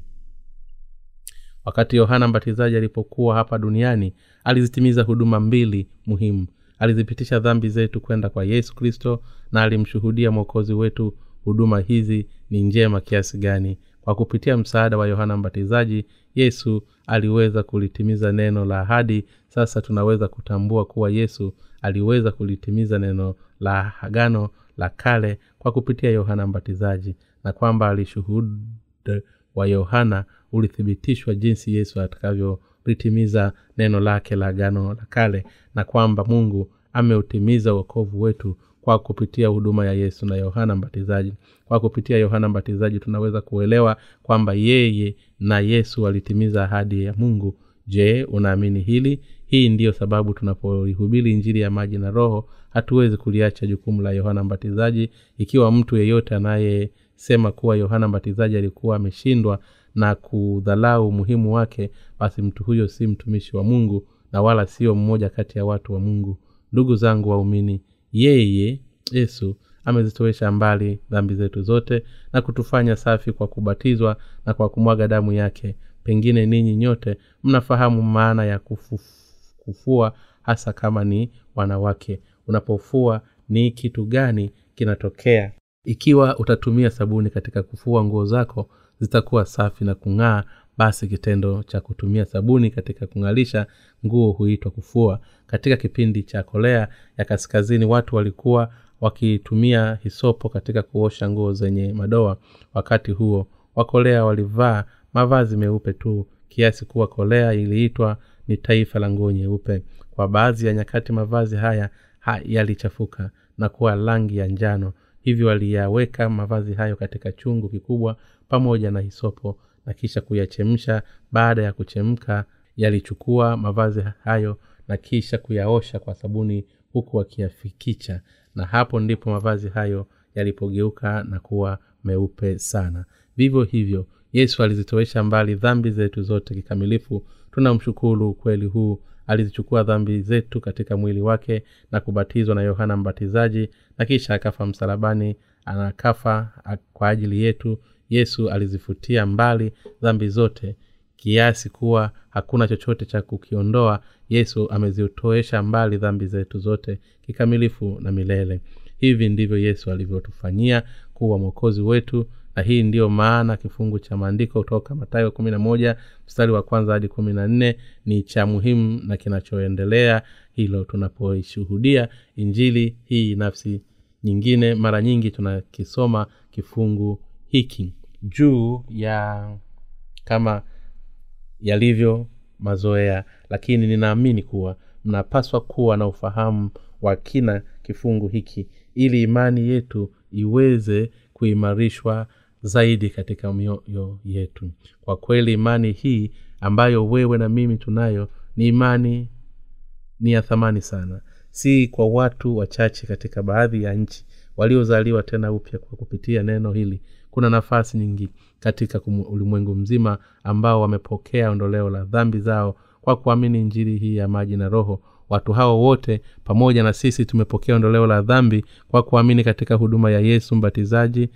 Wakati yohana mbatizaji alipokuwa hapa duniani alizitimiza huduma mbili muhimu. Alizipitisha dhambi zetu kwenda kwa yesu kristo na alimshuhudia mwokozi wetu huduma hizi ni njema kiasi gani. Kwa kupitia msaada wa yohana mbatizaji yesu aliweza kulitimiza neno la ahadi. Sasa tunaweza kutambua kuwa yesu aliweza kulitimiza neno la agano la kale kwa kupitia yohana mbatizaji na kwamba alishuhuda wa yohana ulithibitishwa jinsi yesu atakavyolitimiza neno lake la gano la kale na kwamba mungu ameutimiza uokovu wetu kwa kupitia huduma ya yesu na yohana mbatizaji. Kwa kupitia yohana mbatizaji tunaweza kuelewa kwamba yeye na yesu walitimiza ahadi ya mungu. Je unaamini hili? Hii ndiyo sababu tunapoihubiri injili ya maji na roho hatuwezi kuliacha jukumu la yohana mbatizaji. Ikiwa mtu yeyote anayesema kuwa yohana mbatizaji alikuwa ameshindwa na kudhalau umuhimu wake basi mtu huyo si mtumishi wa mungu na wala sio mmoja kati ya watu wa mungu. Ndugu zangu waumini yeye yesu amezitowesha mbali dhambi zetu zote na kutufanya safi kwa kubatizwa na kwa kumwaga damu yake. Pengine ninyi nyote mnafahamu maana ya kufu, kufua hasa kama ni wanawake unapofua ni kitu gani kinatokea. Ikiwa utatumia sabuni katika kufua nguo zako zitakuwa safi na kung'aa basi kitendo cha kutumia sabuni katika kung'alisha nguo huitwa kufua. Katika kipindi cha kolea ya kaskazini watu walikuwa wakitumia hisopo katika kuosha nguo zenye madoa. Wakati huo wakolea walivaa mavazi meupe tu kiasi kuwa kolea iliitwa ni taifa la nguo nyeupe. Kwa baadhi ya nyakati mavazi haya ha, yalichafuka na kuwa rangi ya njano. Hivyo waliyaweka mavazi hayo katika chungu kikubwa pamoja na hisopo na kisha kuyachemsha. Baada ya kuchemka yalichukua mavazi hayo na kisha kuyaosha kwa sabuni huku wakiyafikicha. Na hapo ndipo mavazi hayo yalipogeuka na kuwa meupe sana. Vivyo hivyo yesu alizitowesha mbali dhambi zetu zote kikamilifu. Tunamshukuru ukweli huu alizichukua dhambi zetu katika mwili wake na kubatizwa na yohana mbatizaji na kisha akafa msalabani anakafa kwa ajili yetu. Yesu alizifutia mbali dhambi zote kiasi kuwa hakuna chochote cha kukiondoa. Yesu amezitoesha mbali dhambi zetu zote kikamilifu na milele. Hivi ndivyo yesu alivyotufanyia kuwa mwokozi wetu na hii ndiyo maana kifungu cha maandiko kutoka matayo kumi na moja mstari wa kwanza hadi kumi na nne ni cha muhimu na kinachoendelea hilo tunapoishuhudia injili hii nafsi nyingine. Mara nyingi tunakisoma kifungu hiki juu ya kama yalivyo mazoea lakini ninaamini kuwa mnapaswa kuwa na ufahamu wa kina kifungu hiki ili imani yetu iweze kuimarishwa zaidi katika mioyo yetu. Kwa kweli imani hii ambayo wewe na mimi tunayo ni imani ni ya thamani sana. Si kwa watu wachache katika baadhi ya nchi waliozaliwa tena upya kwa kupitia neno hili. Kuna nafasi nyingi katika ulimwengu mzima ambao wamepokea ondoleo la dhambi zao kwa kuamini njiri hii ya maji na roho. Watu hao wote pamoja na sisi tumepokea ondoleo la dhambi kwa kuamini katika huduma ya yesu mbatizaji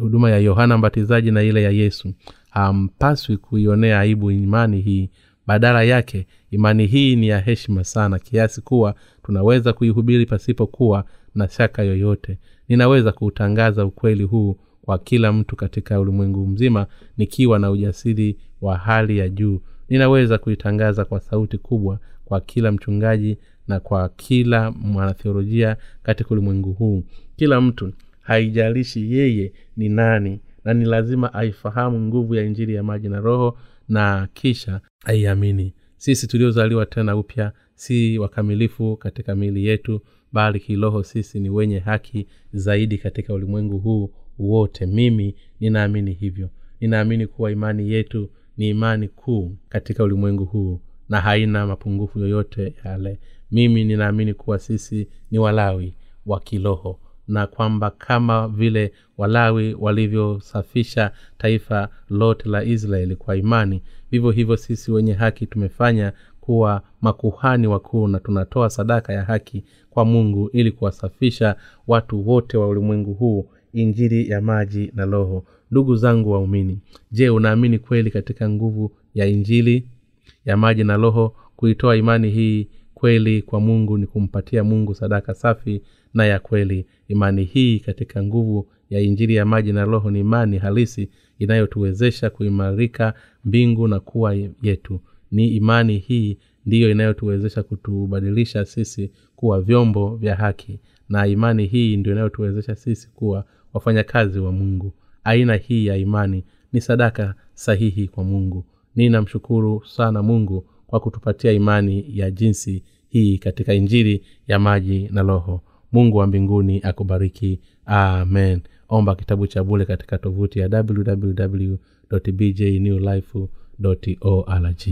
huduma ya yohana mbatizaji na ile ya yesu hampaswi kuionea aibu imani hii. Badala yake imani hii ni ya heshima sana kiasi kuwa tunaweza kuihubiri pasipokuwa na shaka yoyote. Ninaweza kuutangaza ukweli huu kwa kila mtu katika ulimwengu mzima nikiwa na ujasiri wa hali ya juu. Ninaweza kuitangaza kwa sauti kubwa kwa kila mchungaji na kwa kila mwanatheolojia katika ulimwengu huu. Kila mtu haijalishi yeye ni nani na ni lazima aifahamu nguvu ya injili ya maji na roho na kisha aiamini. Sisi tuliozaliwa tena upya si wakamilifu katika miili yetu bali kiroho sisi ni wenye haki zaidi katika ulimwengu huu wote. Mimi ninaamini hivyo. Ninaamini kuwa imani yetu ni imani kuu katika ulimwengu huu na haina mapungufu yoyote yale. Mimi ninaamini kuwa sisi ni walawi wa kiroho na kwamba kama vile walawi walivyosafisha taifa lote la israeli kwa imani. Vivyo hivyo sisi wenye haki tumefanya kuwa makuhani wakuu na tunatoa sadaka ya haki kwa mungu ili kuwasafisha watu wote wa ulimwengu huu injili ya maji na roho. Ndugu zangu waumini je unaamini kweli katika nguvu ya injili ya maji na roho? Kuitoa imani hii kweli kwa mungu ni kumpatia mungu sadaka safi na ya kweli. Imani hii katika nguvu ya injili ya maji na roho ni imani halisi inayotuwezesha kuimarika mbingu na kuwa yetu. Ni imani hii ndiyo inayotuwezesha kutubadilisha sisi kuwa vyombo vya haki na imani hii ndio inayotuwezesha sisi kuwa wafanyakazi wa mungu. Aina hii ya imani ni sadaka sahihi kwa mungu. Ninamshukuru sana mungu kwa kutupatia imani ya jinsi hii katika injili ya maji na roho mungu wa mbinguni akubariki. Amen. Omba kitabu cha bule katika tovuti ya www bjnewlife org